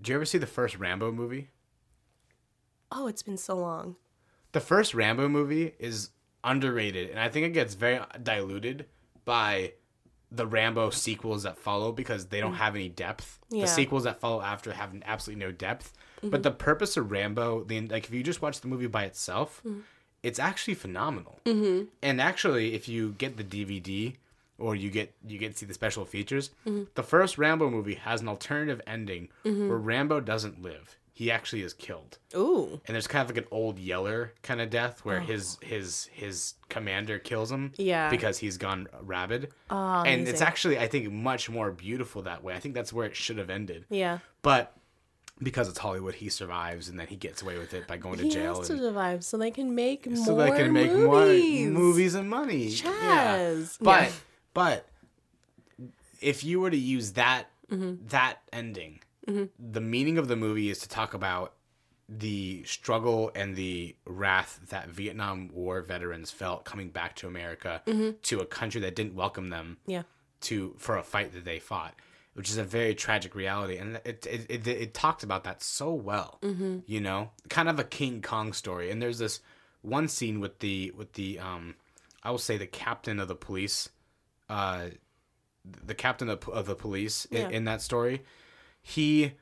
Speaker 1: did you ever see the first Rambo movie?
Speaker 2: Oh, it's been so long.
Speaker 1: The first Rambo movie is underrated, and I think it gets very diluted by the Rambo sequels that follow because they don't have any depth.
Speaker 2: Mm. Yeah.
Speaker 1: The sequels that follow after have absolutely no depth. But mm-hmm. the purpose of Rambo, the like, if you just watch the movie by itself, mm-hmm. it's actually phenomenal. Mm-hmm. And actually, if you get the DVD or you get you get to see the special features, mm-hmm. the first Rambo movie has an alternative ending where Rambo doesn't live. He actually is killed
Speaker 2: Ooh.
Speaker 1: and there's kind of like an old yeller kind of death where oh. his his his commander kills him
Speaker 2: Yeah.
Speaker 1: because he's gone rabid
Speaker 2: Oh,
Speaker 1: and it's actually i think much more beautiful that way i think that's where it should have ended
Speaker 2: Yeah.
Speaker 1: but because it's hollywood he survives and then he gets away with it by going to
Speaker 2: He
Speaker 1: jail
Speaker 2: has to survive so they can make more
Speaker 1: they can make
Speaker 2: movies.
Speaker 1: more movies and money yeah but
Speaker 2: Yeah.
Speaker 1: but if you were to use that
Speaker 2: Mm-hmm.
Speaker 1: that ending the meaning of the movie is to talk about the struggle and the wrath that Vietnam War veterans felt coming back to America
Speaker 2: Mm-hmm.
Speaker 1: to a country that didn't welcome them
Speaker 2: Yeah.
Speaker 1: to for a fight that they fought, which is a very tragic reality, and it it, it, it talked about that so well, mm-hmm. you know, kind of a King Kong story. And there's this one scene with the with the um, I will say the captain of the police, uh, the captain of, of the police
Speaker 2: Yeah.
Speaker 1: in, in that story, he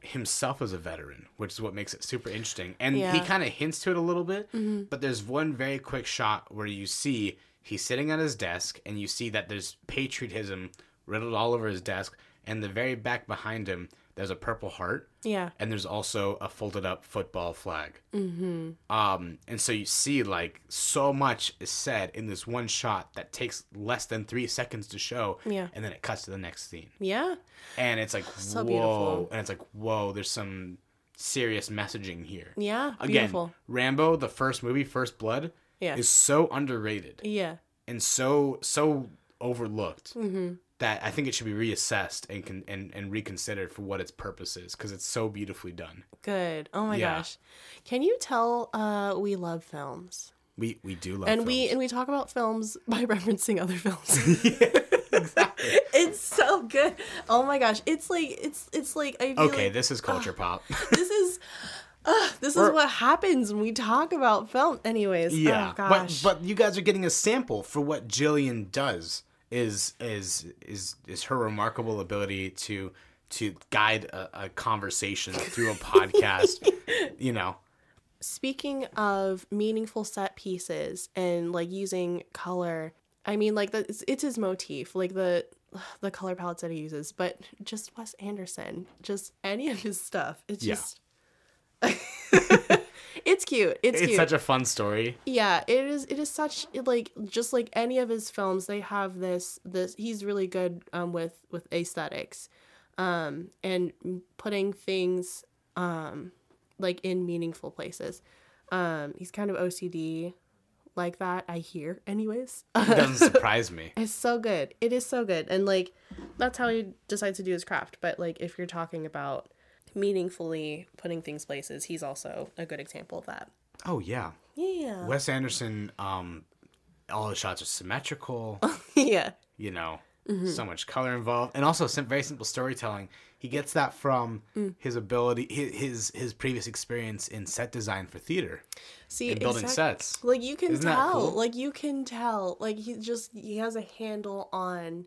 Speaker 1: himself is a veteran, which is what makes it super interesting. And he
Speaker 2: Yeah. Mm-hmm.
Speaker 1: kind of hints to it a little bit, but there's one very quick shot where you see he's sitting at his desk and you see that there's patriotism riddled all over his desk, and the very back behind him, there's a purple heart,
Speaker 2: Yeah.
Speaker 1: and there's also a folded up football flag. Mm-hmm. Um, and so you see like so much is said in this one shot that takes less than three seconds to show.
Speaker 2: Yeah.
Speaker 1: And then it cuts to the next scene,
Speaker 2: Yeah.
Speaker 1: and it's like
Speaker 2: So
Speaker 1: whoa,
Speaker 2: beautiful.
Speaker 1: and it's like whoa, there's some serious messaging here.
Speaker 2: Yeah.
Speaker 1: Again,
Speaker 2: Beautiful.
Speaker 1: Rambo, the first movie, First Blood,
Speaker 2: Yeah.
Speaker 1: is so underrated
Speaker 2: Yeah.
Speaker 1: and so so overlooked
Speaker 2: Mm-hmm.
Speaker 1: That I think it should be reassessed and con- and, and reconsidered for what its purpose is because it's so beautifully done.
Speaker 2: Good. Oh my
Speaker 1: Yeah.
Speaker 2: gosh. Can you tell uh we love films?
Speaker 1: We we do love
Speaker 2: and we
Speaker 1: films.
Speaker 2: and we talk about films by referencing other films. Exactly. It's so good. Oh my gosh. It's like it's it's like I feel
Speaker 1: okay,
Speaker 2: like
Speaker 1: this is culture pop.
Speaker 2: this is uh, this is
Speaker 1: We're-
Speaker 2: what happens when we talk about film. Anyways,
Speaker 1: yeah,
Speaker 2: oh
Speaker 1: but but you guys are getting a sample for what Jillian does is is is is her remarkable ability to to guide a, a conversation through a podcast. you know,
Speaker 2: Speaking of meaningful set pieces and like using color, I mean like the, it's, it's his motif, like the the color palettes that he uses, but just Wes Anderson, just any of his stuff. It's
Speaker 1: Yeah.
Speaker 2: just It's cute. It's,
Speaker 1: it's
Speaker 2: cute.
Speaker 1: such a fun story.
Speaker 2: yeah, it is it is such like just like any of his films, they have this this he's really good um with with aesthetics. Um and putting things um like in meaningful places. Um he's kind of OCD like that, I hear anyways.
Speaker 1: It doesn't surprise me.
Speaker 2: It's so good. It is so good. And like that's how he decides to do his craft. But like if you're talking about meaningfully putting things places, he's also a good example of that.
Speaker 1: Oh yeah,
Speaker 2: Yeah.
Speaker 1: Wes Anderson. Um, all the shots are symmetrical.
Speaker 2: yeah.
Speaker 1: you know
Speaker 2: Mm-hmm.
Speaker 1: so much color involved and also sim- very simple storytelling he gets that from
Speaker 2: Mm.
Speaker 1: his ability his, his his previous experience in set design for theater
Speaker 2: See,
Speaker 1: building
Speaker 2: exact-
Speaker 1: sets
Speaker 2: Like you can
Speaker 1: Isn't
Speaker 2: tell.
Speaker 1: cool?
Speaker 2: Like you can tell. Like he just he has a handle on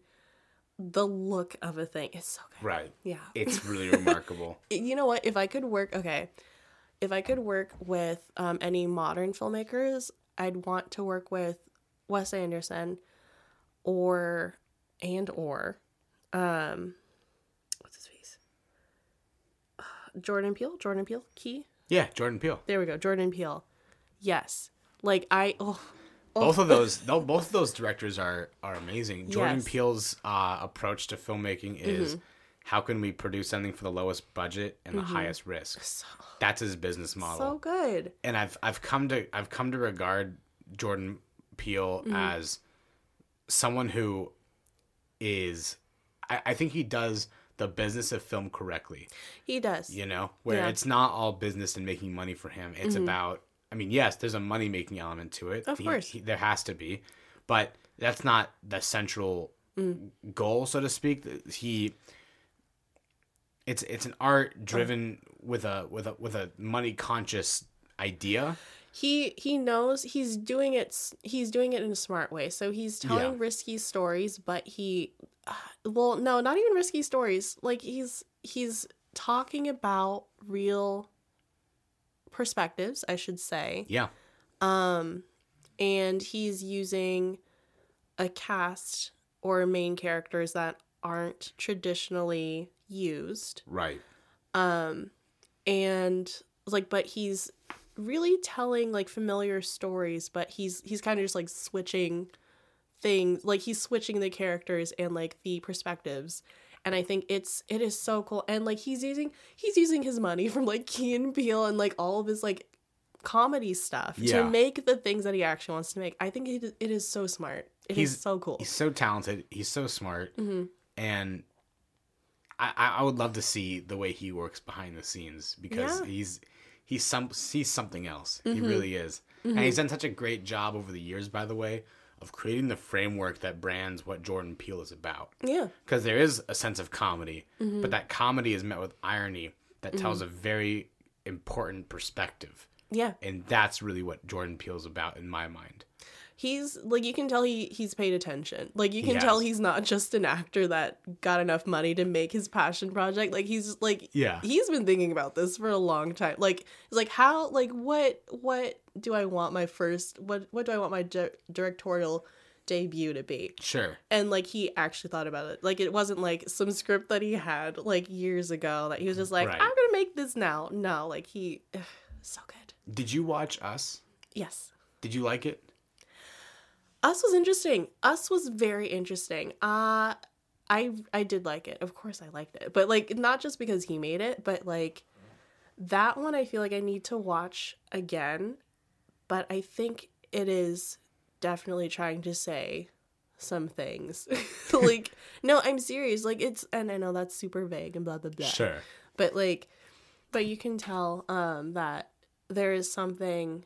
Speaker 2: the look of a thing. It's so good.
Speaker 1: right
Speaker 2: Yeah.
Speaker 1: it's really remarkable
Speaker 2: you know what? If I could work, okay, if I could work with um, any modern filmmakers, I'd want to work with Wes Anderson, or and or, um, what's his face? Jordan Peele. Jordan Peele. Key.
Speaker 1: yeah jordan peele
Speaker 2: There we go. Jordan Peele. Yes. Like I. Oh.
Speaker 1: Both of those tho- both of those directors are are amazing jordan
Speaker 2: Yes. Mm-hmm.
Speaker 1: peele's uh, approach to filmmaking is how can we produce something for the lowest budget and the highest risk
Speaker 2: So,
Speaker 1: that's his business model
Speaker 2: so good.
Speaker 1: and I've I've come to I've come to regard Jordan Peele
Speaker 2: Mm-hmm.
Speaker 1: as someone who is I, I think he does the business of film correctly.
Speaker 2: He does.
Speaker 1: You know, where
Speaker 2: Yeah. Mm-hmm.
Speaker 1: it's not all business and making money for him. It's about I mean, yes, there's a money making element to it.
Speaker 2: Of
Speaker 1: He-
Speaker 2: course.
Speaker 1: he- there has to be, but that's not the central
Speaker 2: Mm.
Speaker 1: goal, so to speak. He it's it's an art driven with a with a with a money conscious idea.
Speaker 2: he he knows he's doing it he's doing it in a smart way so he's telling
Speaker 1: Yeah.
Speaker 2: risky stories but he uh, well no not even risky stories like he's he's talking about real perspectives i should say
Speaker 1: Yeah.
Speaker 2: um and he's using a cast or main characters that aren't traditionally used
Speaker 1: Right.
Speaker 2: um and like but he's really telling like familiar stories but he's he's kind of just like switching things like he's switching the characters and like the perspectives and i think it's it is so cool and like he's using he's using his money from like key and Peele and like all of his like comedy stuff
Speaker 1: Yeah.
Speaker 2: to make the things that he actually wants to make i think it, it is so smart It is
Speaker 1: He's-
Speaker 2: so cool
Speaker 1: He's so talented. He's so smart,
Speaker 2: Mhm.
Speaker 1: and I, I would love to see the way he works behind the scenes because
Speaker 2: Yeah.
Speaker 1: he's he's some he's something else. He
Speaker 2: Mhm.
Speaker 1: really is, and he's done such a great job over the years. By the way, of creating the framework that brands what Jordan Peele is about.
Speaker 2: yeah
Speaker 1: Because there is a sense of comedy,
Speaker 2: Mm-hmm.
Speaker 1: but that comedy is met with irony that tells a very important perspective,
Speaker 2: yeah
Speaker 1: and that's really what Jordan Peele is about in my mind.
Speaker 2: He's like you can tell he he's paid attention like you can tell he's not just an actor that got enough money to make his passion project like he's like
Speaker 1: Yeah.
Speaker 2: he's been thinking about this for a long time like it's like how like what what do i want my first what what do i want my di- directorial debut to be
Speaker 1: Sure.
Speaker 2: and like he actually thought about it like it wasn't like some script that he had like years ago that he was just like
Speaker 1: Right.
Speaker 2: i'm gonna make this now no like he ugh, so good
Speaker 1: Did you watch Us?
Speaker 2: yes
Speaker 1: Did you like it?
Speaker 2: Us was interesting. Us was very interesting. Uh i i did like it. Of course i liked it. But like not just because he made it but like that one i feel like i need to watch again. But i think it is definitely trying to say some things. Like no i'm serious. Like it's and i know that's super vague and blah blah blah.
Speaker 1: Sure.
Speaker 2: but like but you can tell um that there is something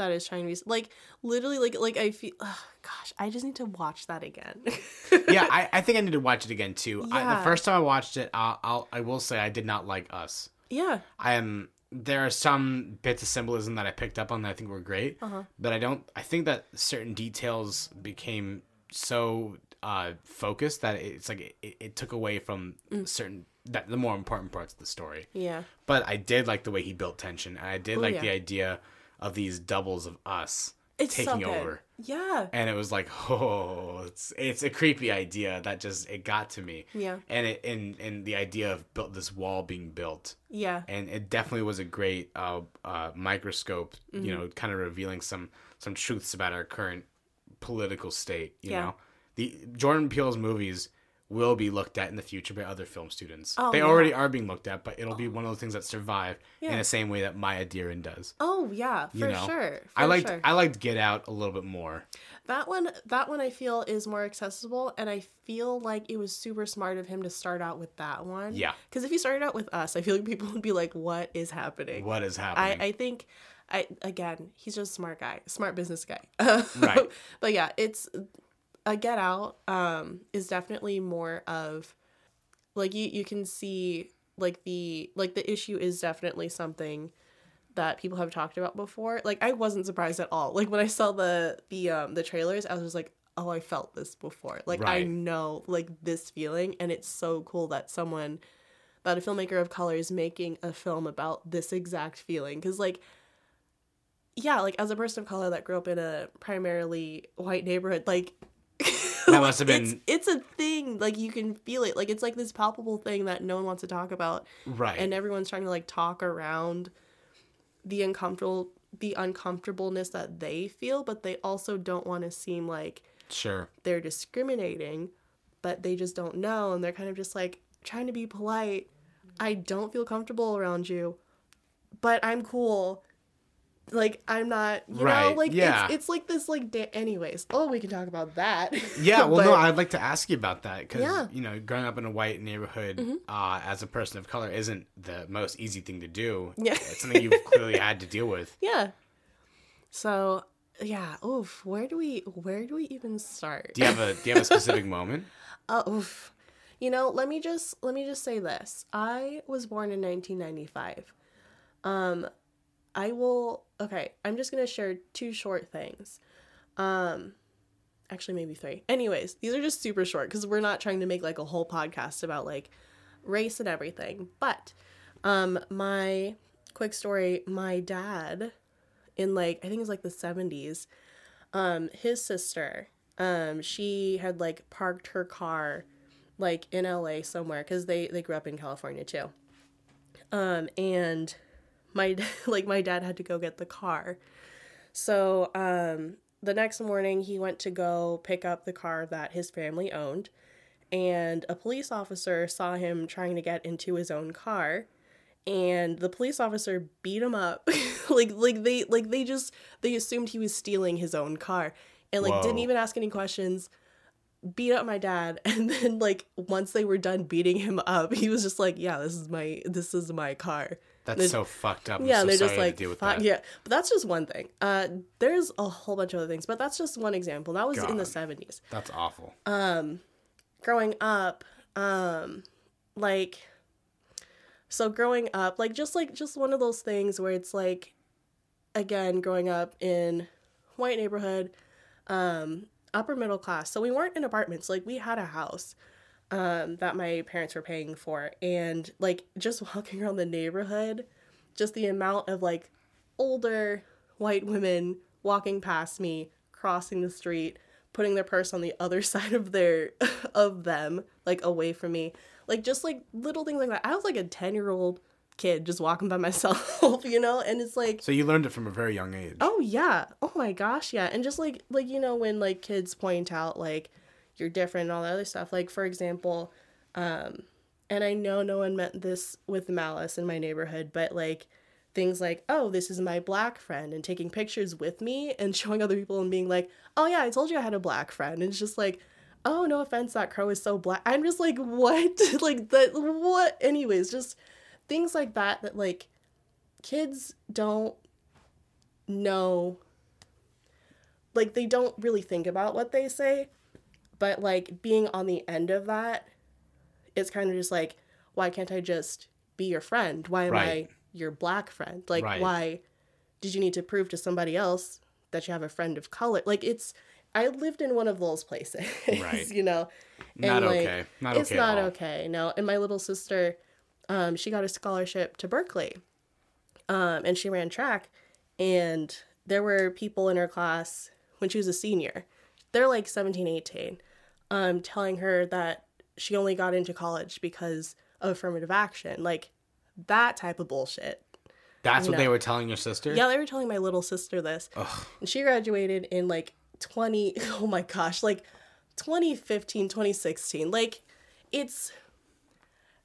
Speaker 2: that is trying to be like literally like like i feel gosh i just need to watch that again
Speaker 1: yeah, I, I think I need to watch it again too. I, the first time I watched it, I'll, I'll I will say I did not like Us.
Speaker 2: yeah
Speaker 1: I am there are some bits of symbolism that I picked up on that I think were great,
Speaker 2: Uh-huh.
Speaker 1: but I don't. I think that certain details became so uh, focused that it's like it, it took away from
Speaker 2: Mm.
Speaker 1: certain that the more important parts of the story.
Speaker 2: yeah
Speaker 1: But I did like the way he built tension, and I did
Speaker 2: Oh,
Speaker 1: like
Speaker 2: yeah.
Speaker 1: the idea of these doubles of us
Speaker 2: it's
Speaker 1: taking
Speaker 2: so
Speaker 1: over.
Speaker 2: yeah
Speaker 1: and it was like oh it's it's a creepy idea that just it got to me
Speaker 2: Yeah.
Speaker 1: and it and and the idea of built this wall being built
Speaker 2: yeah
Speaker 1: and it definitely was a great uh, uh microscope
Speaker 2: Mm-hmm.
Speaker 1: you know kind of revealing some some truths about our current political state you
Speaker 2: Yeah.
Speaker 1: know the jordan peele's movies will be looked at in the future by other film students
Speaker 2: Oh,
Speaker 1: they
Speaker 2: yeah.
Speaker 1: already are being looked at but it'll be one of those things that survive in the same way that maya Deren does
Speaker 2: oh yeah for
Speaker 1: you know
Speaker 2: sure
Speaker 1: i liked
Speaker 2: sure.
Speaker 1: i liked get out a little bit more
Speaker 2: That one that one I feel is more accessible and I feel like it was super smart of him to start out with that one.
Speaker 1: Yeah.
Speaker 2: Cuz if he started out with us, I feel like people would be like what is happening?
Speaker 1: what is
Speaker 2: I
Speaker 1: happening
Speaker 2: I think I again, he's just a smart guy, smart business guy.
Speaker 1: Right.
Speaker 2: but yeah, it's a Get Out um is definitely more of like you you can see like the like the issue is definitely something that people have talked about before. Like I wasn't surprised at all. Like when I saw the the um the trailers, I was just like, "Oh, I felt this before." Like I know like this feeling and it's so cool that someone that a filmmaker of color is making a film about this exact feeling cuz like yeah, like as a person of color that grew up in a primarily white neighborhood, like
Speaker 1: That must have
Speaker 2: it's,
Speaker 1: been-
Speaker 2: it's a thing. Like you can feel it. Like it's like this palpable thing that no one wants to talk about
Speaker 1: right
Speaker 2: and everyone's trying to like talk around the uncomfortable the uncomfortableness that they feel but they also don't want to seem like
Speaker 1: sure
Speaker 2: they're discriminating but they just don't know and they're kind of just like trying to be polite i don't feel comfortable around you but i'm cool like i'm not you know
Speaker 1: Right,
Speaker 2: like
Speaker 1: yeah.
Speaker 2: it's, it's like this like da- anyways oh we can talk about that
Speaker 1: Yeah, well, no, I'd like to ask you about that because
Speaker 2: Yeah. Mm-hmm.
Speaker 1: you know, growing up in a white neighborhood uh, as a person of color isn't the most easy thing to do.
Speaker 2: Yeah.
Speaker 1: it's something you've clearly had to deal with.
Speaker 2: yeah so yeah oof where do we where do we even start
Speaker 1: Do you have a Do you have a specific moment?
Speaker 2: Uh, oof. You know, let me just let me just say this. I was born in 1995. Um I will okay, I'm just to share two short things. Um actually maybe three. Anyways, these are just super short cuz we're not trying to make like a whole podcast about like race and everything. But um my quick story, my dad in like I think it was like the 70s um his sister um she had like parked her car like in LA somewhere cuz they they grew up in California too. Um and my like my dad had to go get the car. So um the next morning he went to go pick up the car that his family owned and a police officer saw him trying to get into his own car and the police officer beat him up. Like like they like they just they assumed he was stealing his own car and like didn't even ask any questions beat up my dad and then like once they were done beating him up he was just like yeah this is my this is my car
Speaker 1: That's so fucked up. I'm
Speaker 2: yeah
Speaker 1: so
Speaker 2: they're just like
Speaker 1: deal with that.
Speaker 2: yeah but that's just one thing uh there's a whole bunch of other things but that's just one example that was in the 70s
Speaker 1: That's awful.
Speaker 2: Um, growing up um like so growing up like just like just one of those things where it's like again growing up in white neighborhood um upper middle class so we weren't in apartments like we had a house um that my parents were paying for and like just walking around the neighborhood just the amount of like older white women walking past me crossing the street putting their purse on the other side of their of them, like away from me. Like just like little things like that. I was like a 10-year-old kid just walking by myself, you know? And it's like
Speaker 1: So you learned it from a very young age.
Speaker 2: Oh yeah. Oh my gosh, yeah. And just like like you know when like kids point out like you're different and all that other stuff. Like for example, um and I know no one meant this with malice in my neighborhood, but like things like, "Oh, this is my black friend," and taking pictures with me and showing other people and being like, "Oh yeah, I told you I had a black friend." And it's just like, "Oh, no offense, that crow is so black." I'm just like, "What?" like that what anyways, just things like that that like kids don't know like they don't really think about what they say but like being on the end of that it's kind of just like why can't i just be your friend? Why am i your black friend? Like
Speaker 1: Right.
Speaker 2: why did you need to prove to somebody else that you have a friend of color? Like it's i lived in one of those places
Speaker 1: Right.
Speaker 2: you know?
Speaker 1: Not
Speaker 2: and, like,
Speaker 1: okay. Not
Speaker 2: it's
Speaker 1: okay
Speaker 2: not okay no and my little sister um, she got a scholarship to berkeley um, and she ran track and there were people in her class when she was a senior. They're like 17 18 um, telling her that she only got into college because of affirmative action like that type of bullshit.
Speaker 1: That's what
Speaker 2: know.
Speaker 1: they were telling your sister?
Speaker 2: yeah they were telling my little sister this. And she graduated in like 20 oh my gosh like 2015 2016 like it's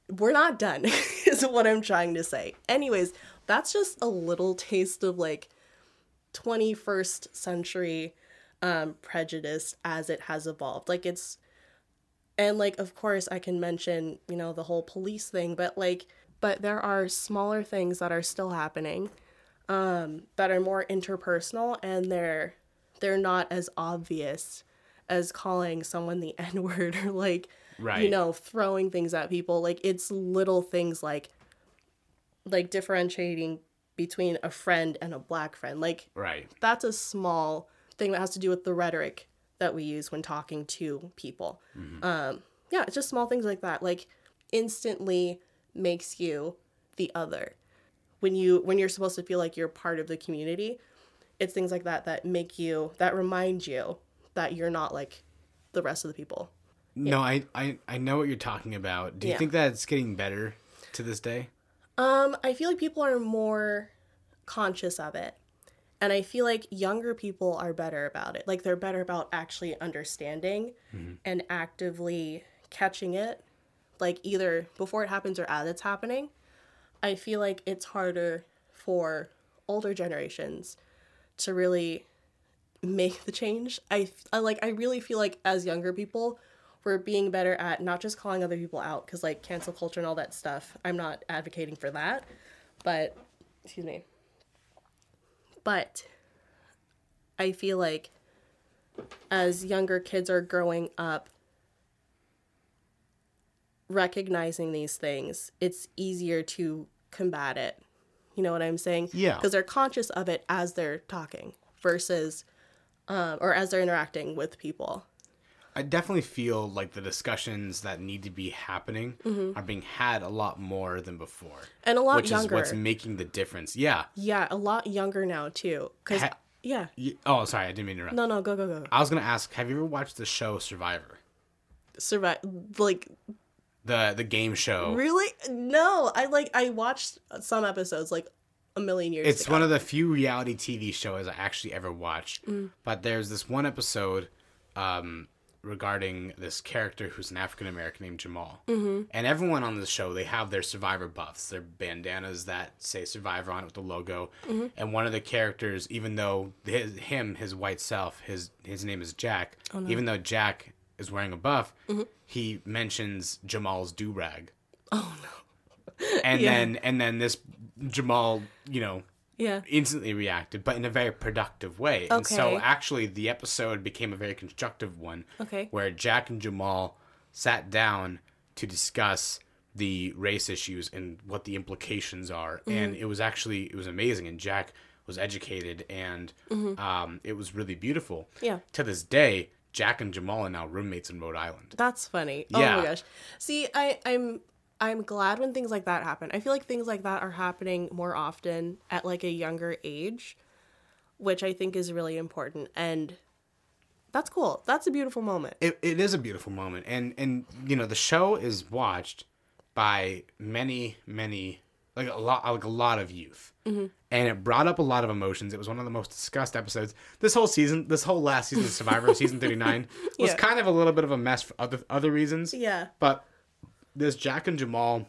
Speaker 2: we're not done is what i'm trying to say. Anyways that's just a little taste of like 21st century um prejudice as it has evolved. Like it's and like of course i can mention you know the whole police thing but like but there are smaller things that are still happening um that are more interpersonal and they're they're not as obvious as calling someone the n word or like you know throwing things at people. Like it's little things like like differentiating between a friend and a black friend. Like
Speaker 1: Right.
Speaker 2: that's a small thing that has to do with the rhetoric that we use when talking to people. Um, yeah, it's just small things like that. Like instantly makes you the other. When you when you're supposed to feel like you're part of the community, it's things like that that make you that remind you that you're not like the rest of the people.
Speaker 1: No, I, I I know what you're talking about. Do you
Speaker 2: Yeah.
Speaker 1: think that it's getting better to this day?
Speaker 2: Um, I feel like people are more conscious of it. And I feel like younger people are better about it. Like they're better about actually understanding mm-hmm. and actively catching it, like either before it happens or as it's happening. I feel like it's harder for older generations to really make the change. I, I like I really feel like as younger people, we're being better at not just calling other people out because like cancel culture and all that stuff. I'm not advocating for that, but excuse me. But I feel like as younger kids are growing up recognizing these things, it's easier to combat it. You know what I'm saying?
Speaker 1: Yeah.
Speaker 2: Because they're conscious of it as they're talking versus, um, or as they're interacting with people.
Speaker 1: I definitely feel like the discussions that need to be happening are being had a lot more than before.
Speaker 2: And a lot younger.
Speaker 1: which
Speaker 2: younger.
Speaker 1: is what's making the difference. Yeah.
Speaker 2: Yeah, a lot younger now too. Because,
Speaker 1: Ha-
Speaker 2: yeah.
Speaker 1: Oh, sorry, I didn't mean to interrupt.
Speaker 2: No, no, go, go, go.
Speaker 1: I was gonna ask, have you ever watched the show Survivor?
Speaker 2: Survive. Like,
Speaker 1: The the game show.
Speaker 2: really? No. I like, I watched some episodes like a million years ago.
Speaker 1: It's
Speaker 2: ago.
Speaker 1: one of the few reality TV shows I actually ever watched.
Speaker 2: Mm.
Speaker 1: But there's this one episode um, regarding this character who's an African American named Jamal. Mm-hmm. And everyone on the show, they have their Survivor buffs, their bandanas that say Survivor on it with the logo.
Speaker 2: Mm-hmm.
Speaker 1: And one of the characters, even though his, him, his white self, his his name is Jack.
Speaker 2: Oh,
Speaker 1: Even though Jack is wearing a buff,
Speaker 2: Mm-hmm.
Speaker 1: he mentions Jamal's do rag.
Speaker 2: Oh, no.
Speaker 1: And
Speaker 2: Yeah.
Speaker 1: then and then this Jamal, you know,
Speaker 2: Yeah.
Speaker 1: instantly reacted, but in a very productive way. And so actually the episode became a very constructive one.
Speaker 2: Okay.
Speaker 1: Where Jack and Jamal sat down to discuss the race issues and what the implications are.
Speaker 2: Mm-hmm.
Speaker 1: And it was actually it was amazing and Jack was educated and um, it was really beautiful.
Speaker 2: Mm-hmm. Yeah.
Speaker 1: To this day, Jack and Jamal are now roommates in Rhode Island.
Speaker 2: That's funny.
Speaker 1: Yeah.
Speaker 2: Oh my gosh. See, I, I'm I'm glad when things like that happen. I feel like things like that are happening more often at like a younger age, which I think is really important. And That's cool. That's a beautiful moment.
Speaker 1: it, it is a beautiful moment and and you know the show is watched by many many like a lot like a lot of youth
Speaker 2: Mm-hmm.
Speaker 1: and it brought up a lot of emotions it was one of the most discussed episodes this whole season this whole last season of survivor season 39 was
Speaker 2: Yeah.
Speaker 1: kind of a little bit of a mess for other other reasons
Speaker 2: Yeah.
Speaker 1: but this jack and jamal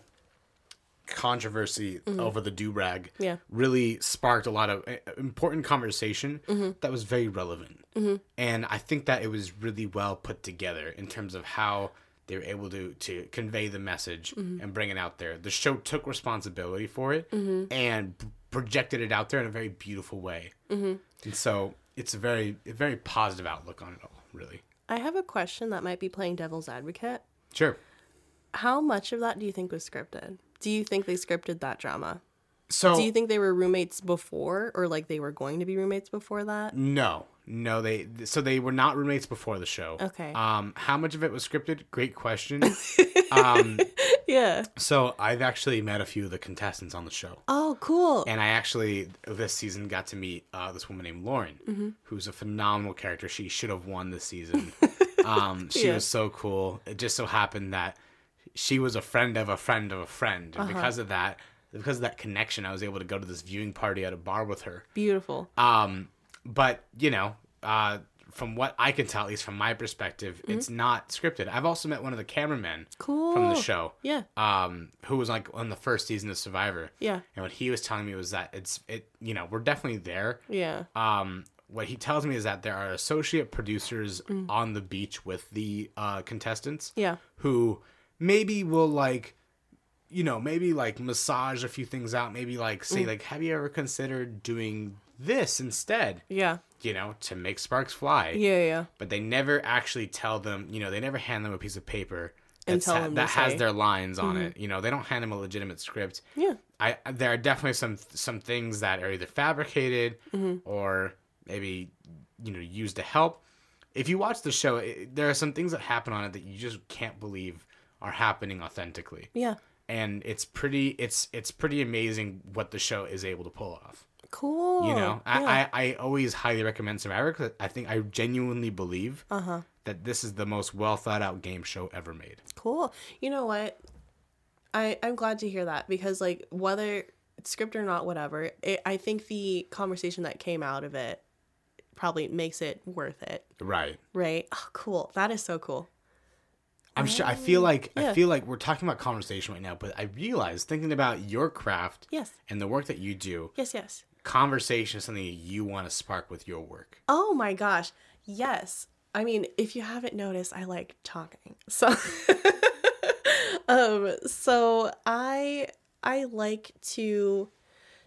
Speaker 1: controversy over the do rag
Speaker 2: Mm-hmm. Yeah.
Speaker 1: really sparked a lot of uh, important conversation
Speaker 2: Mm-hmm.
Speaker 1: that was very relevant. And I think that it was really well put together in terms of how they were able to to convey the message
Speaker 2: Mm-hmm.
Speaker 1: and bring it out there. The show took responsibility for it and projected it out there in a very beautiful way. Mm-hmm. And so it's a very a very positive outlook on it all, really.
Speaker 2: I have a question that might be playing devil's advocate.
Speaker 1: Sure.
Speaker 2: How much of that do you think was scripted? Do you think they scripted that drama?
Speaker 1: So
Speaker 2: Do you think they were roommates before or like they were going to be roommates before that?
Speaker 1: No, no, they so they were not roommates before the show.
Speaker 2: Okay.
Speaker 1: Um, how much of it was scripted? Great question. um,
Speaker 2: Yeah.
Speaker 1: so I've actually met a few of the contestants on the show,
Speaker 2: Oh, cool.
Speaker 1: and I actually this season got to meet uh, this woman named Lauren,
Speaker 2: Mm-hmm.
Speaker 1: who's a phenomenal character. She should have won this season. um, she
Speaker 2: Yeah.
Speaker 1: was so cool. It just so happened that she was a friend of a friend of a friend,
Speaker 2: Uh-huh.
Speaker 1: and because of that, because of that connection, I was able to go to this viewing party at a bar with her.
Speaker 2: Beautiful.
Speaker 1: Um, but you know, uh, from what I can tell, at least from my perspective, it's not scripted. I've also met one of the cameramen
Speaker 2: Cool.
Speaker 1: from the show,
Speaker 2: Yeah.
Speaker 1: um, who was like on the first season of Survivor.
Speaker 2: Yeah.
Speaker 1: And what he was telling me was that it's it, you know, we're definitely there.
Speaker 2: Yeah.
Speaker 1: Um, what he tells me is that there are associate producers
Speaker 2: Mm.
Speaker 1: on the beach with the uh, contestants
Speaker 2: Yeah.
Speaker 1: who maybe we'll like you know maybe like massage a few things out maybe like say
Speaker 2: Mm.
Speaker 1: like have you ever considered doing this instead
Speaker 2: Yeah.
Speaker 1: you know to make sparks fly
Speaker 2: Yeah. Yeah.
Speaker 1: but they never actually tell them you know they never hand them a piece of paper
Speaker 2: And tell
Speaker 1: ha- that has
Speaker 2: say.
Speaker 1: their lines on it you know they don't hand them a legitimate script
Speaker 2: Yeah.
Speaker 1: I there are definitely some some things that are either fabricated or maybe you know used to help. If you watch the show, it, there are some things that happen on it that you just can't believe are happening authentically,
Speaker 2: Yeah.
Speaker 1: and it's pretty it's it's pretty amazing what the show is able to pull off.
Speaker 2: Cool.
Speaker 1: You know,
Speaker 2: Oh, Yeah.
Speaker 1: I, I I always highly recommend Survivor because I think I genuinely believe
Speaker 2: Uh-huh.
Speaker 1: that this is the most well thought out game show ever made.
Speaker 2: Cool. You know what? I I'm glad to hear that because like whether it's script or not, whatever. It, I think the conversation that came out of it probably makes it worth it.
Speaker 1: Right.
Speaker 2: Right? Oh, cool. That is so cool.
Speaker 1: I'm sure. I feel like
Speaker 2: yeah.
Speaker 1: I feel like we're talking about conversation right now, but I realize thinking about your craft
Speaker 2: Yes.
Speaker 1: and the work that you do,
Speaker 2: Yes. Yes.
Speaker 1: conversation is something that you want to spark with your work.
Speaker 2: Oh my gosh. Yes. I mean, if you haven't noticed, I like talking. So um so I I like to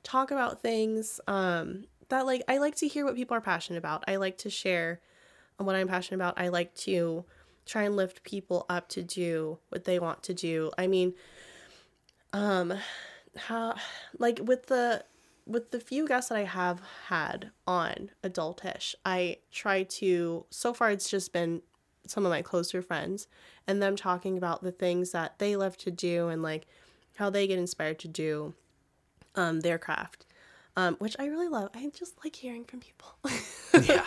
Speaker 2: talk about things um that like I like to hear what people are passionate about. I like to share what I'm passionate about. I like to try and lift people up to do what they want to do. I mean, um how like with the with the few guests that I have had on adultish, I try to so far it's just been some of my closer friends and them talking about the things that they love to do and like how they get inspired to do um their craft. Um, which I really love. I just like hearing from people.
Speaker 1: Yeah.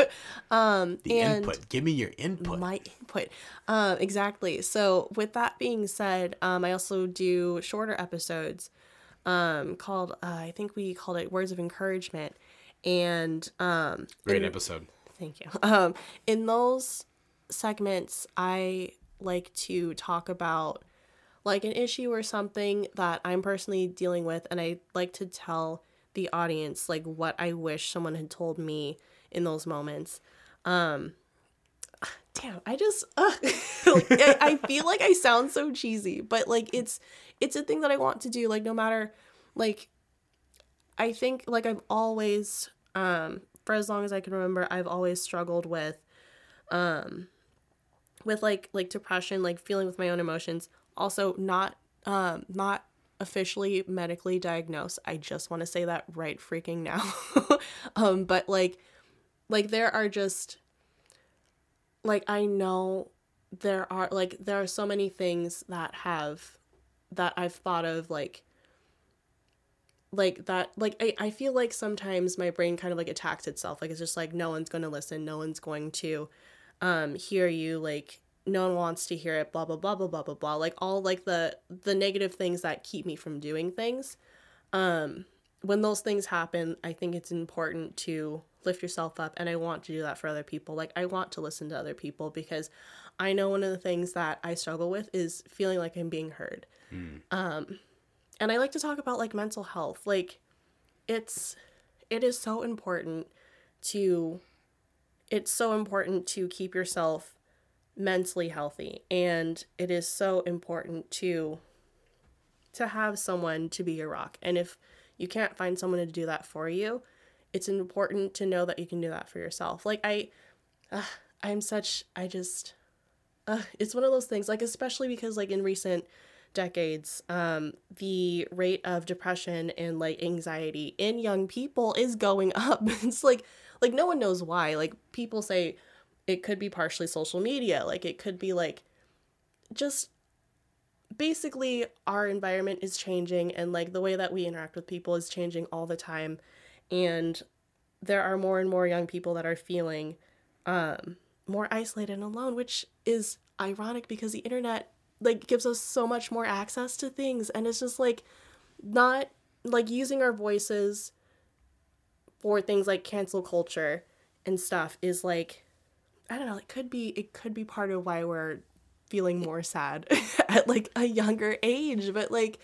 Speaker 2: um
Speaker 1: The input. Give me your input.
Speaker 2: my input. Um, exactly. So with that being said, um, I also do shorter episodes um, called uh, I think we called it Words of Encouragement, and um,
Speaker 1: Great
Speaker 2: in-
Speaker 1: episode.
Speaker 2: Thank you. Um, in those segments, I like to talk about like an issue or something that I'm personally dealing with, and I like to tell the audience like what I wish someone had told me in those moments. Um, damn, I just uh, like, I, I feel like I sound so cheesy, but like it's it's a thing that I want to do. Like no matter like I think like I've always um for as long as I can remember I've always struggled with um with like like depression, like feeling with my own emotions. Also not um not officially medically diagnosed. I just want to say that right freaking now. um but like like there are just like I know there are like there are so many things that have that I've thought of like like that like I, I feel like sometimes my brain kind of like attacks itself like it's just like no one's going to listen no one's going to um hear you like no one wants to hear it blah blah blah blah blah blah blah. Like all like the the negative things that keep me from doing things. Um when those things happen i think it's important to lift yourself up and i want to do that for other people. Like i want to listen to other people because i know one of the things that i struggle with is feeling like i'm being heard. Um and i like to talk about like mental health. Like it's it is so important to it's so important to keep yourself mentally healthy. And it is so important to to have someone to be your rock. And if you can't find someone to do that for you it's important to know that you can do that for yourself. Like i uh, i'm such i just uh, it's one of those things like especially because like in recent decades um the rate of depression and like anxiety in young people is going up. It's like like no one knows why. Like people say it could be partially social media like it could be like just basically our environment is changing and like the way that we interact with people is changing all the time. And there are more and more young people that are feeling um more isolated and alone which is ironic because the internet like gives us so much more access to things. And it's just like not like using our voices for things like cancel culture and stuff is like I don't know, it could be it could be part of why we're feeling more sad at like a younger age, but like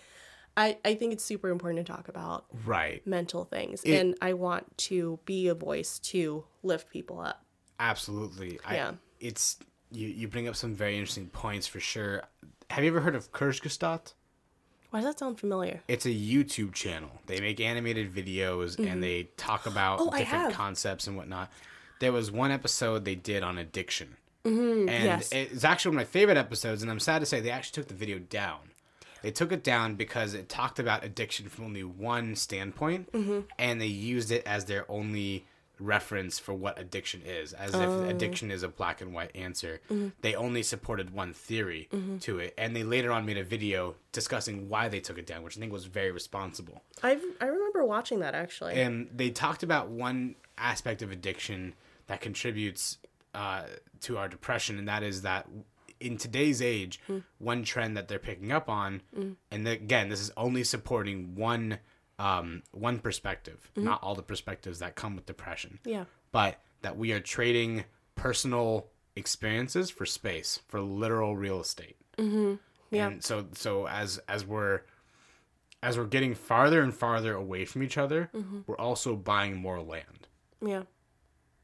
Speaker 2: I I think it's super important to talk about
Speaker 1: Right.
Speaker 2: mental things
Speaker 1: It-
Speaker 2: and I want to be a voice to lift people up.
Speaker 1: Absolutely.
Speaker 2: Yeah.
Speaker 1: I, it's you. You bring up some very interesting points for sure. Have you ever heard of Kurzgesagt?
Speaker 2: Why does that sound familiar?
Speaker 1: It's a YouTube channel. They make animated videos and mm-hmm. they talk about
Speaker 2: Oh,
Speaker 1: different concepts and whatnot. There was one episode they did on addiction. and
Speaker 2: yes.
Speaker 1: it's actually one of my favorite episodes. And I'm sad to say they actually took the video down. They took it down because it talked about addiction from only one standpoint,
Speaker 2: Mm-hmm.
Speaker 1: and they used it as their only reference for what addiction is, as
Speaker 2: Oh.
Speaker 1: if addiction is a black and white answer.
Speaker 2: Mm-hmm.
Speaker 1: They only supported one theory to it, and they later on made a video discussing why they took it down, which I think was very responsible.
Speaker 2: I I remember watching that actually.
Speaker 1: And they talked about one aspect of addiction that contributes uh, to our depression, and that is that in today's age, hmm. one trend that they're picking up on, hmm. and th- again, this is only supporting one um, one perspective, hmm. not all the perspectives that come with depression,
Speaker 2: yeah.
Speaker 1: but that we are trading personal experiences for space, for literal real estate. Mm-hmm.
Speaker 2: Yeah.
Speaker 1: And so so as as we're as we're getting farther and farther away from each other, mm-hmm. we're also buying more land
Speaker 2: Yeah.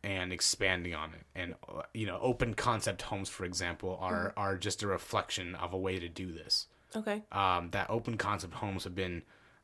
Speaker 1: And expanding on it. And uh, you know, open concept homes, for example, are are just a reflection of a way to do this.
Speaker 2: Okay.
Speaker 1: Um, that open concept homes have been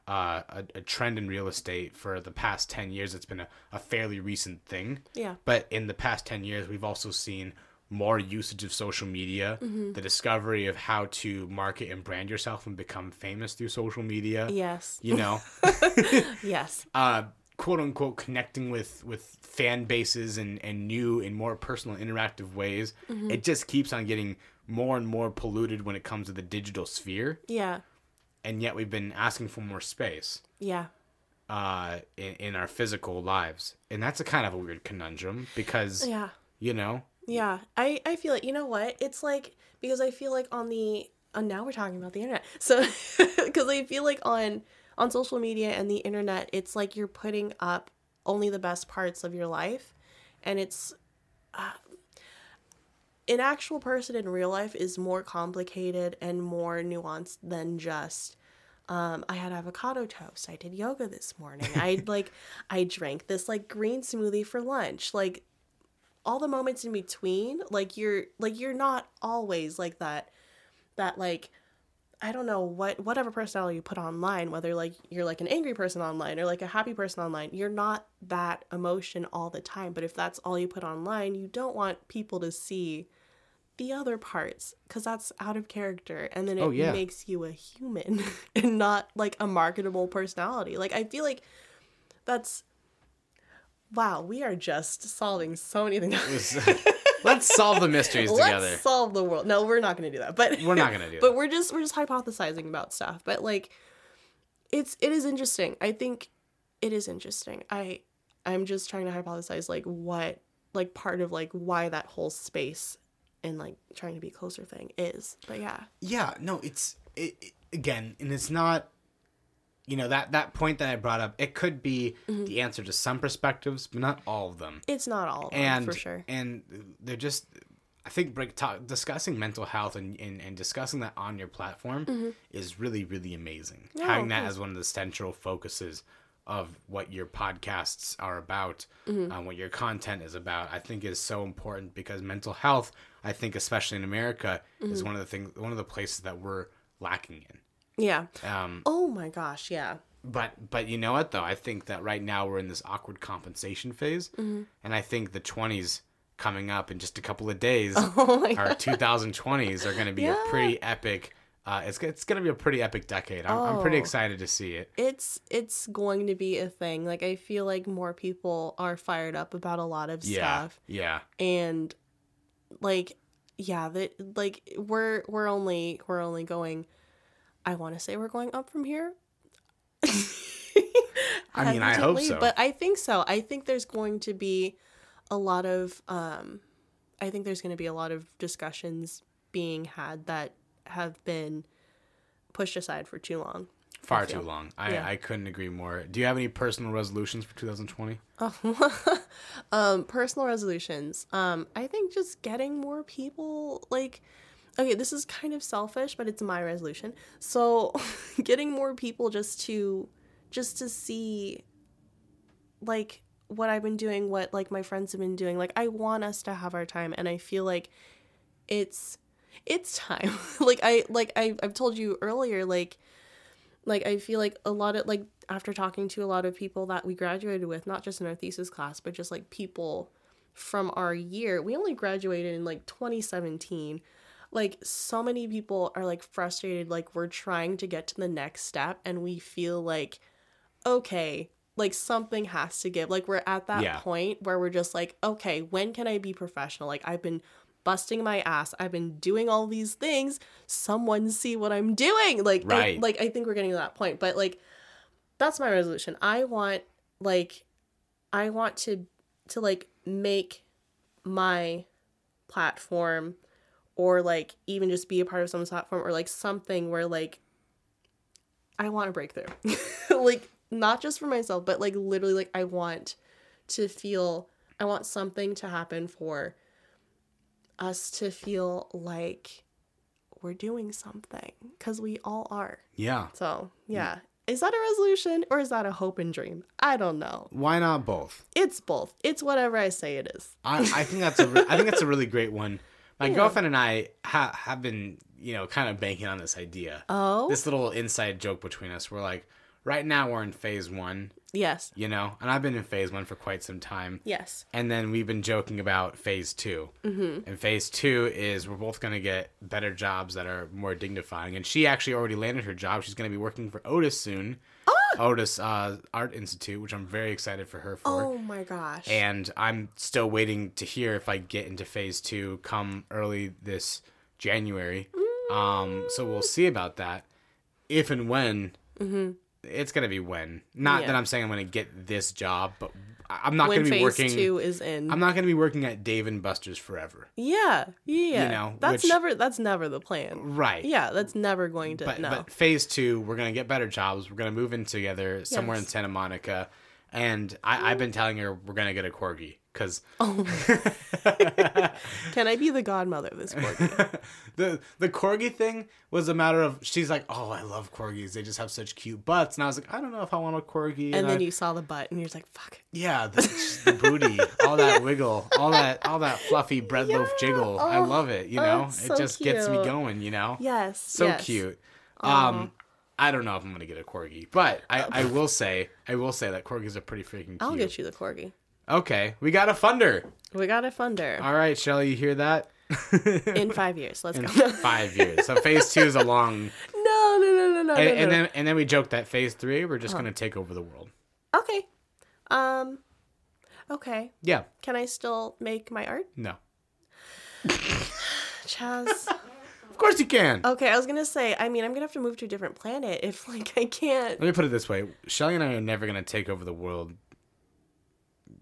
Speaker 1: uh, a, a trend in real estate for the past 10 years. It's been a, a fairly recent thing.
Speaker 2: Yeah.
Speaker 1: But in the past 10 years, we've also seen more usage of social media, the discovery of how to market and brand yourself and become famous through social media.
Speaker 2: Yes.
Speaker 1: You know,
Speaker 2: Yes.
Speaker 1: uh, quote unquote, connecting with, with fan bases and, and new and more personal interactive ways. It just keeps on getting more and more polluted when it comes to the digital sphere.
Speaker 2: Yeah.
Speaker 1: And yet we've been asking for more space
Speaker 2: Yeah.
Speaker 1: uh, in, in our physical lives. And that's a kind of a weird conundrum because,
Speaker 2: Yeah.
Speaker 1: you know,
Speaker 2: Yeah, I I feel it. You know what? It's like because I feel like on the uh, now we're talking about the internet. So because I feel like on on social media and the internet, it's like you're putting up only the best parts of your life, and it's uh, an actual person in real life is more complicated and more nuanced than just. Um, I had avocado toast. I did yoga this morning. I like, I drank this like green smoothie for lunch. Like, all the moments in between like you're like you're not always like that that like i don't know what whatever personality you put online whether like you're like an angry person online or like a happy person online you're not that emotion all the time. But if that's all you put online you don't want people to see the other parts because that's out of character and then it
Speaker 1: Oh, yeah.
Speaker 2: makes you a human and not like a marketable personality. Like i feel like that's wow we are just solving so many things
Speaker 1: let's solve the mysteries together.
Speaker 2: Let's solve the world. No, we're not going to do that. But
Speaker 1: We're not gonna do it.
Speaker 2: But
Speaker 1: that.
Speaker 2: we're just we're just hypothesizing about stuff. But like, it's it is interesting. I think it is interesting. I I'm just trying to hypothesize like what like part of like why that whole space and like trying to be closer thing is. But yeah.
Speaker 1: Yeah, no, it's it, it- again, and it's not. You know that that point that I brought up, it could be
Speaker 2: Mm-hmm.
Speaker 1: the answer to some perspectives, but not all of them.
Speaker 2: It's not all of them,
Speaker 1: and
Speaker 2: for sure.
Speaker 1: and they're just i think break, talk, discussing mental health and, and, and discussing that on your platform is really really amazing
Speaker 2: Mm-hmm. Yeah,
Speaker 1: having that as one of the central focuses of what your podcasts are about
Speaker 2: Mm-hmm.
Speaker 1: um, what your content is about i think is so important because mental health i think especially in america
Speaker 2: Mm-hmm.
Speaker 1: is one of the things one of the places that we're lacking in
Speaker 2: Yeah.
Speaker 1: um,
Speaker 2: Oh my gosh, yeah.
Speaker 1: but but you know what though? I think that right now we're in this awkward compensation phase,
Speaker 2: Mm-hmm.
Speaker 1: and I think the twenties coming up in just a couple of days,
Speaker 2: Oh
Speaker 1: our 2020s are going to be
Speaker 2: Yeah.
Speaker 1: a pretty epic. Uh, it's it's going to be a pretty epic decade. I'm, I'm pretty
Speaker 2: Oh.
Speaker 1: excited to see it.
Speaker 2: It's it's going to be a thing. Like I feel like more people are fired up about a lot of
Speaker 1: Yeah,
Speaker 2: stuff.
Speaker 1: yeah,
Speaker 2: and like yeah that like we're we're only we're only going i want to say we're going up from here
Speaker 1: I mean, I hope so.
Speaker 2: but i think so i think there's going to be a lot of um i think there's going to be a lot of discussions being had that have been pushed aside for too long
Speaker 1: far too long. I,
Speaker 2: Yeah.
Speaker 1: I couldn't agree more. Do you have any personal resolutions for 2020?
Speaker 2: um personal resolutions um i think just getting more people like okay this is kind of selfish but it's my resolution. So getting more people just to just to see like what i've been doing what like my friends have been doing. Like i want us to have our time and i feel like it's it's time. Like i like I, i've told you earlier like like i feel like a lot of like after talking to a lot of people that we graduated with not just in our thesis class but just like people from our year we only graduated in like 2017 like so many people are like frustrated like we're trying to get to the next step and we feel like okay like something has to give. Like we're at that
Speaker 1: Yeah.
Speaker 2: point where we're just like okay when can i be professional? Like i've been busting my ass. I've been doing all these things. Someone see what i'm doing. Like I- like i think we're getting to that point but like that's my resolution. I want like i want to to like make my platform or like even just be a part of someone's platform or like something where like I want to break through. like not just for myself, but like literally like I want to feel I want something to happen for us to feel like we're doing something cuz we all are.
Speaker 1: Yeah.
Speaker 2: So, yeah. Is that a resolution or is that a hope and dream? I don't know.
Speaker 1: Why not both?
Speaker 2: It's both. It's whatever I say it is.
Speaker 1: I, I think that's a re- I think that's a really great one. My
Speaker 2: Yeah.
Speaker 1: girlfriend and I ha- have been you know kind of banking on this idea.
Speaker 2: Oh,
Speaker 1: This little inside joke between us. We're like, right now we're in phase one,
Speaker 2: yes.
Speaker 1: you know, and I've been in phase one for quite some time.
Speaker 2: Yes.
Speaker 1: And then we've been joking about phase 2 mm-hmm. And phase two is we're both going to get better jobs that are more dignifying. And she actually already landed her job. She's going to be working for Otis soon. Otis uh, Art Institute, which I'm very excited for her for.
Speaker 2: Oh my gosh.
Speaker 1: And I'm still waiting to hear if I get into phase two come early this January. Um, so we'll see about that. If and when. It's gonna be when. Not
Speaker 2: Mm-hmm. Yeah.
Speaker 1: that I'm saying I'm gonna get this job, but I'm not gonna be
Speaker 2: phase
Speaker 1: working.
Speaker 2: two is in.
Speaker 1: I'm not gonna be working at Dave and Buster's forever.
Speaker 2: yeah, yeah.
Speaker 1: You know,
Speaker 2: that's
Speaker 1: which-
Speaker 2: never that's never the plan.
Speaker 1: Right.
Speaker 2: Yeah, that's never going to
Speaker 1: But
Speaker 2: no.
Speaker 1: but phase two, we're gonna get better jobs. We're gonna move in together somewhere in Santa Monica, and I, I've been telling her we're gonna get a corgi because
Speaker 2: Oh Can I be the godmother of this corgi?
Speaker 1: the the corgi thing was a matter of she's like, oh, I love corgis. They just have such cute butts, and I was like, I don't know if I want a corgi.
Speaker 2: and
Speaker 1: I-
Speaker 2: then you saw the butt and you're like, fuck.
Speaker 1: yeah, the, the booty, all that wiggle, all that all that fluffy bread loaf
Speaker 2: Yeah.
Speaker 1: jiggle. I
Speaker 2: Oh,
Speaker 1: love it. You
Speaker 2: oh,
Speaker 1: know, it
Speaker 2: so
Speaker 1: just gets me going. You know.
Speaker 2: Yes.
Speaker 1: so
Speaker 2: yes.
Speaker 1: cute. Um, I don't know if I'm gonna get a corgi, but I, I will say I will say that corgis are pretty freaking cute.
Speaker 2: I'll get you the corgi.
Speaker 1: Okay, we got a funder.
Speaker 2: We got a funder
Speaker 1: All right, Shelly, you hear that?
Speaker 2: in five years. Let's
Speaker 1: In
Speaker 2: go.
Speaker 1: five years. So phase two is a long,
Speaker 2: no, no, no, no, no,
Speaker 1: and,
Speaker 2: no,
Speaker 1: and
Speaker 2: no.
Speaker 1: then and then we joked that phase three we're just gonna take over the world.
Speaker 2: okay. Um. Okay.
Speaker 1: Yeah.
Speaker 2: Can I still make my art,
Speaker 1: No.
Speaker 2: Chaz?
Speaker 1: Of course you can.
Speaker 2: okay, I was gonna say. I mean, I'm gonna have to move to a different planet if like I can't.
Speaker 1: Let me put it this way: Shelly and I are never gonna take over the world.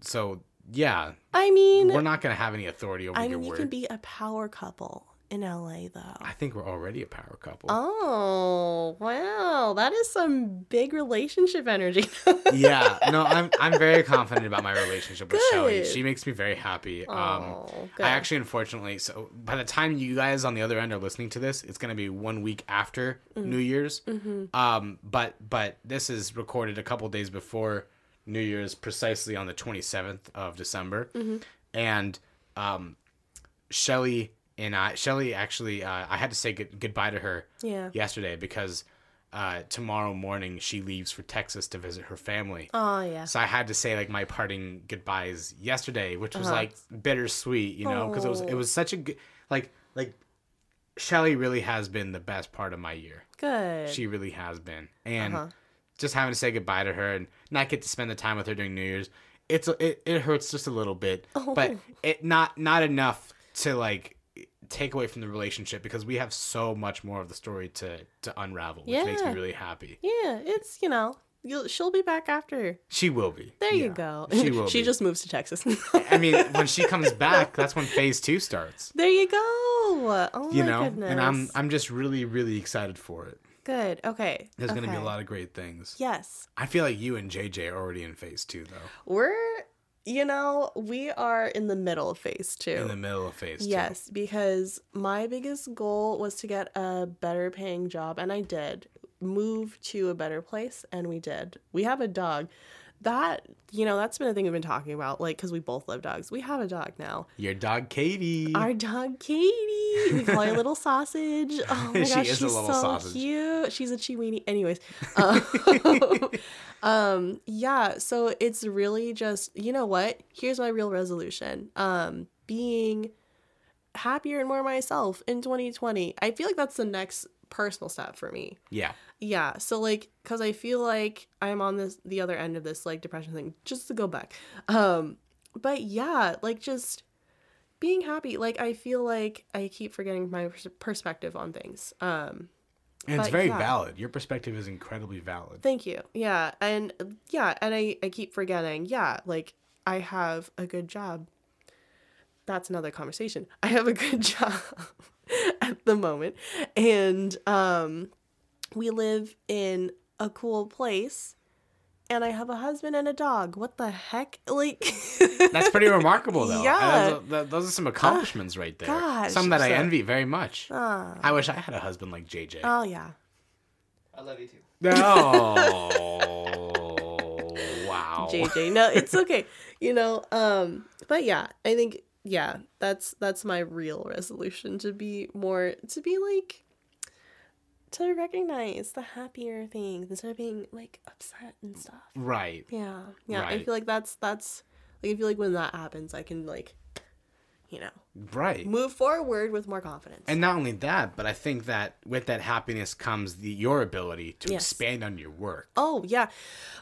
Speaker 1: So Yeah,
Speaker 2: I mean,
Speaker 1: we're not gonna have any authority over
Speaker 2: I
Speaker 1: your
Speaker 2: mean, you
Speaker 1: word.
Speaker 2: can be a power couple in LA though.
Speaker 1: I think we're already a power couple.
Speaker 2: Oh, wow. That is some big relationship energy.
Speaker 1: yeah, no, I'm I'm very confident about my relationship with Shelly. She makes me very happy. Um,
Speaker 2: Oh, good.
Speaker 1: I actually, unfortunately, so by the time you guys on the other end are listening to this, it's gonna be one week after
Speaker 2: Mm-hmm.
Speaker 1: New Year's. Um, but but this is recorded a couple days before New Year's, precisely on the 27th of December,
Speaker 2: Mm-hmm.
Speaker 1: and um, Shelly and I, Shelly actually, uh, I had to say good, goodbye to her
Speaker 2: Yeah.
Speaker 1: yesterday because uh, tomorrow morning she leaves for Texas to visit her family.
Speaker 2: Oh, yeah.
Speaker 1: So I had to say like my parting goodbyes yesterday, which was
Speaker 2: Uh-huh.
Speaker 1: like bittersweet, you know, because it was it was such a good like like Shelly really has been the best part of my year.
Speaker 2: Good.
Speaker 1: She really has been, and
Speaker 2: Uh-huh.
Speaker 1: Just having to say goodbye to her and not get to spend the time with her during New Year's, it's it, it hurts just a little bit, oh. but
Speaker 2: Oh.
Speaker 1: it not not enough to like take away from the relationship because we have so much more of the story to to unravel, which makes me really happy.
Speaker 2: yeah, it's, you know, you'll, she'll be back after.
Speaker 1: She will be.
Speaker 2: There
Speaker 1: Yeah,
Speaker 2: you go.
Speaker 1: She will.
Speaker 2: she
Speaker 1: be.
Speaker 2: just moves to Texas.
Speaker 1: I mean, when she comes back, that's when phase two starts.
Speaker 2: there you go. Oh,
Speaker 1: You
Speaker 2: my
Speaker 1: know,
Speaker 2: goodness.
Speaker 1: and I'm I'm just really really excited for it.
Speaker 2: Good. Okay.
Speaker 1: There's gonna be a lot of great things.
Speaker 2: Yes.
Speaker 1: I feel like you and JJ are already in phase two though,
Speaker 2: We're, you know, we are in the middle of phase two.
Speaker 1: in the middle of phase two.
Speaker 2: Yes, because my biggest goal was to get a better paying job, and I did move to a better place, and we did. We have a dog. That, you know, that's been a thing we've been talking about, like, because we both love dogs. We have a dog now.
Speaker 1: Your dog Katie.
Speaker 2: Our dog Katie. We call her Little Sausage. Oh my
Speaker 1: She
Speaker 2: gosh,
Speaker 1: is a
Speaker 2: she's
Speaker 1: little
Speaker 2: so
Speaker 1: sausage.
Speaker 2: cute. She's a chiweenie. Anyways, um, um, yeah. So it's really just you know what? Here's my real resolution. Um, being happier and more myself in 2020. I feel like that's the next personal step for me.
Speaker 1: yeah.
Speaker 2: Yeah. So like cuz I feel like I'm on this the other end of this like depression thing just to go back. Um but yeah, like just being happy. Like I feel like I keep forgetting my pers- perspective on things. Um
Speaker 1: And it's very
Speaker 2: yeah.
Speaker 1: valid. Your perspective is incredibly valid.
Speaker 2: thank you. Yeah. And yeah, and I I keep forgetting. Yeah, like I have a good job. That's another conversation. I have a good job at the moment and um we live in a cool place and I have a husband and a dog. What the heck? Like
Speaker 1: That's pretty remarkable, though.
Speaker 2: Yeah.
Speaker 1: Those, are- those are some accomplishments right there.
Speaker 2: gosh,
Speaker 1: some that I envy very much.
Speaker 2: Ah.
Speaker 1: I wish I had a husband like JJ.
Speaker 2: Oh yeah.
Speaker 3: I love you too.
Speaker 1: oh, wow.
Speaker 2: JJ. No, it's okay. You know, um, but yeah, I think yeah, that's that's my real resolution to be more to be like to recognize the happier things instead of being like upset and stuff.
Speaker 1: Right.
Speaker 2: Yeah. Yeah. I feel like that's that's like I feel like when that happens I can like you know,
Speaker 1: Right.
Speaker 2: move forward with more confidence.
Speaker 1: And not only that, but I think that with that happiness comes the your ability to
Speaker 2: Yes.
Speaker 1: expand on your work.
Speaker 2: Oh yeah.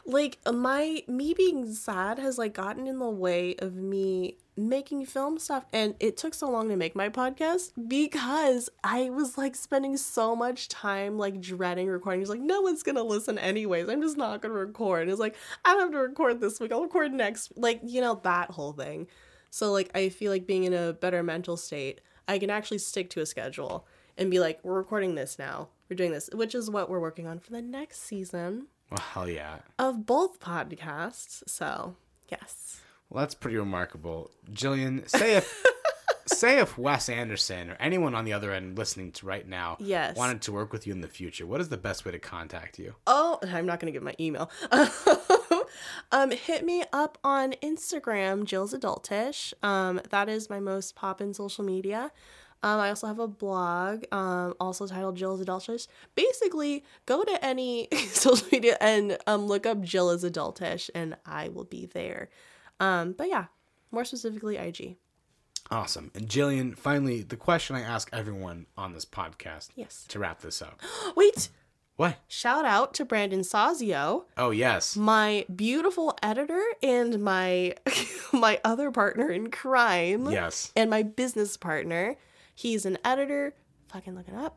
Speaker 2: Like my me being sad has like gotten in the way of me making film stuff and it took so long to make my podcast because I was like spending so much time like dreading recording. It's like no one's gonna listen anyways. I'm just not gonna record. It's like I don't have to record this week. I'll record next like, you know, that whole thing. So like I feel like being in a better mental state, I can actually stick to a schedule and be like, we're recording this now. We're doing this, which is what we're working on for the next season
Speaker 1: Well, hell yeah.
Speaker 2: of both podcasts. So, yes.
Speaker 1: Well, that's pretty remarkable. Jillian, say if say if Wes Anderson or anyone on the other end listening to right now
Speaker 2: Yes.
Speaker 1: wanted to work with you in the future, what is the best way to contact you?
Speaker 2: Oh, I'm not going to give my email. um, hit me up on Instagram, Jill's Adultish. Um, that is my most pop in social media. Um, I also have a blog, um, also titled Jill's Adultish. Basically, go to any social media and um, look up Jill is Adultish, and I will be there. Um, but yeah, more specifically, IG.
Speaker 1: Awesome. And Jillian, finally, the question I ask everyone on this podcast
Speaker 2: Yes.
Speaker 1: to wrap this up.
Speaker 2: Wait,
Speaker 1: What?
Speaker 2: shout out to Brandon Sazio.
Speaker 1: Oh, yes.
Speaker 2: my beautiful editor and my my other partner in crime
Speaker 1: Yes.
Speaker 2: and my business partner he's an editor fucking look it up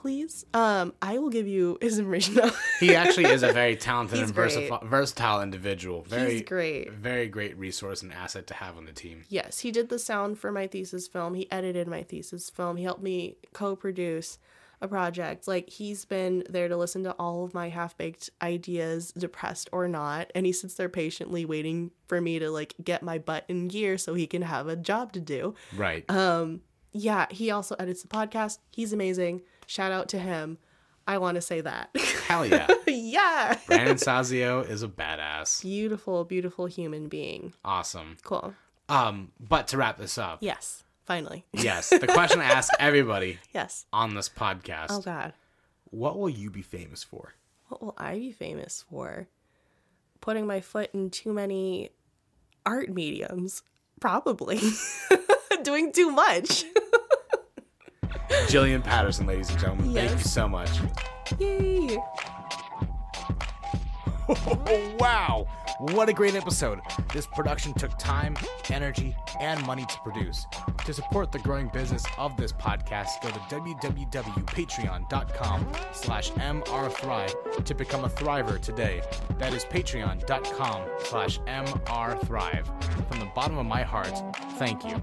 Speaker 2: please, um, I will give you his information.
Speaker 1: He actually is a very talented and versatile, versatile individual. Very
Speaker 2: He's great.
Speaker 1: Very great resource and asset to have on the team.
Speaker 2: Yes, he did the sound for my thesis film. He edited my thesis film. He helped me co-produce a project. Like he's been there to listen to all of my half-baked ideas, depressed or not, and he sits there patiently waiting for me to like get my butt in gear so he can have a job to do.
Speaker 1: Right.
Speaker 2: Um yeah, he also edits the podcast. He's amazing. Shout out to him. I want to say that.
Speaker 1: Hell yeah.
Speaker 2: yeah.
Speaker 1: Brandon Sazio is a badass.
Speaker 2: Beautiful, beautiful human being.
Speaker 1: Awesome.
Speaker 2: Cool.
Speaker 1: Um, but to wrap this up,
Speaker 2: Yes. Finally.
Speaker 1: yes, the question I ask everybody
Speaker 2: yes.
Speaker 1: on this podcast:
Speaker 2: Oh god.
Speaker 1: What will you be famous for?
Speaker 2: What will I be famous for? Putting my foot in too many art mediums. Probably. Doing too much.
Speaker 1: Jillian Patterson, ladies and gentlemen. Thank you so much.
Speaker 2: Yay.
Speaker 1: wow, what a great episode. This production took time, energy, and money to produce. To support the growing business of this podcast, go to www.patreon.com slash mrthrive to become a thriver today. That is patreon.com slash mrthrive. From the bottom of my heart, thank you.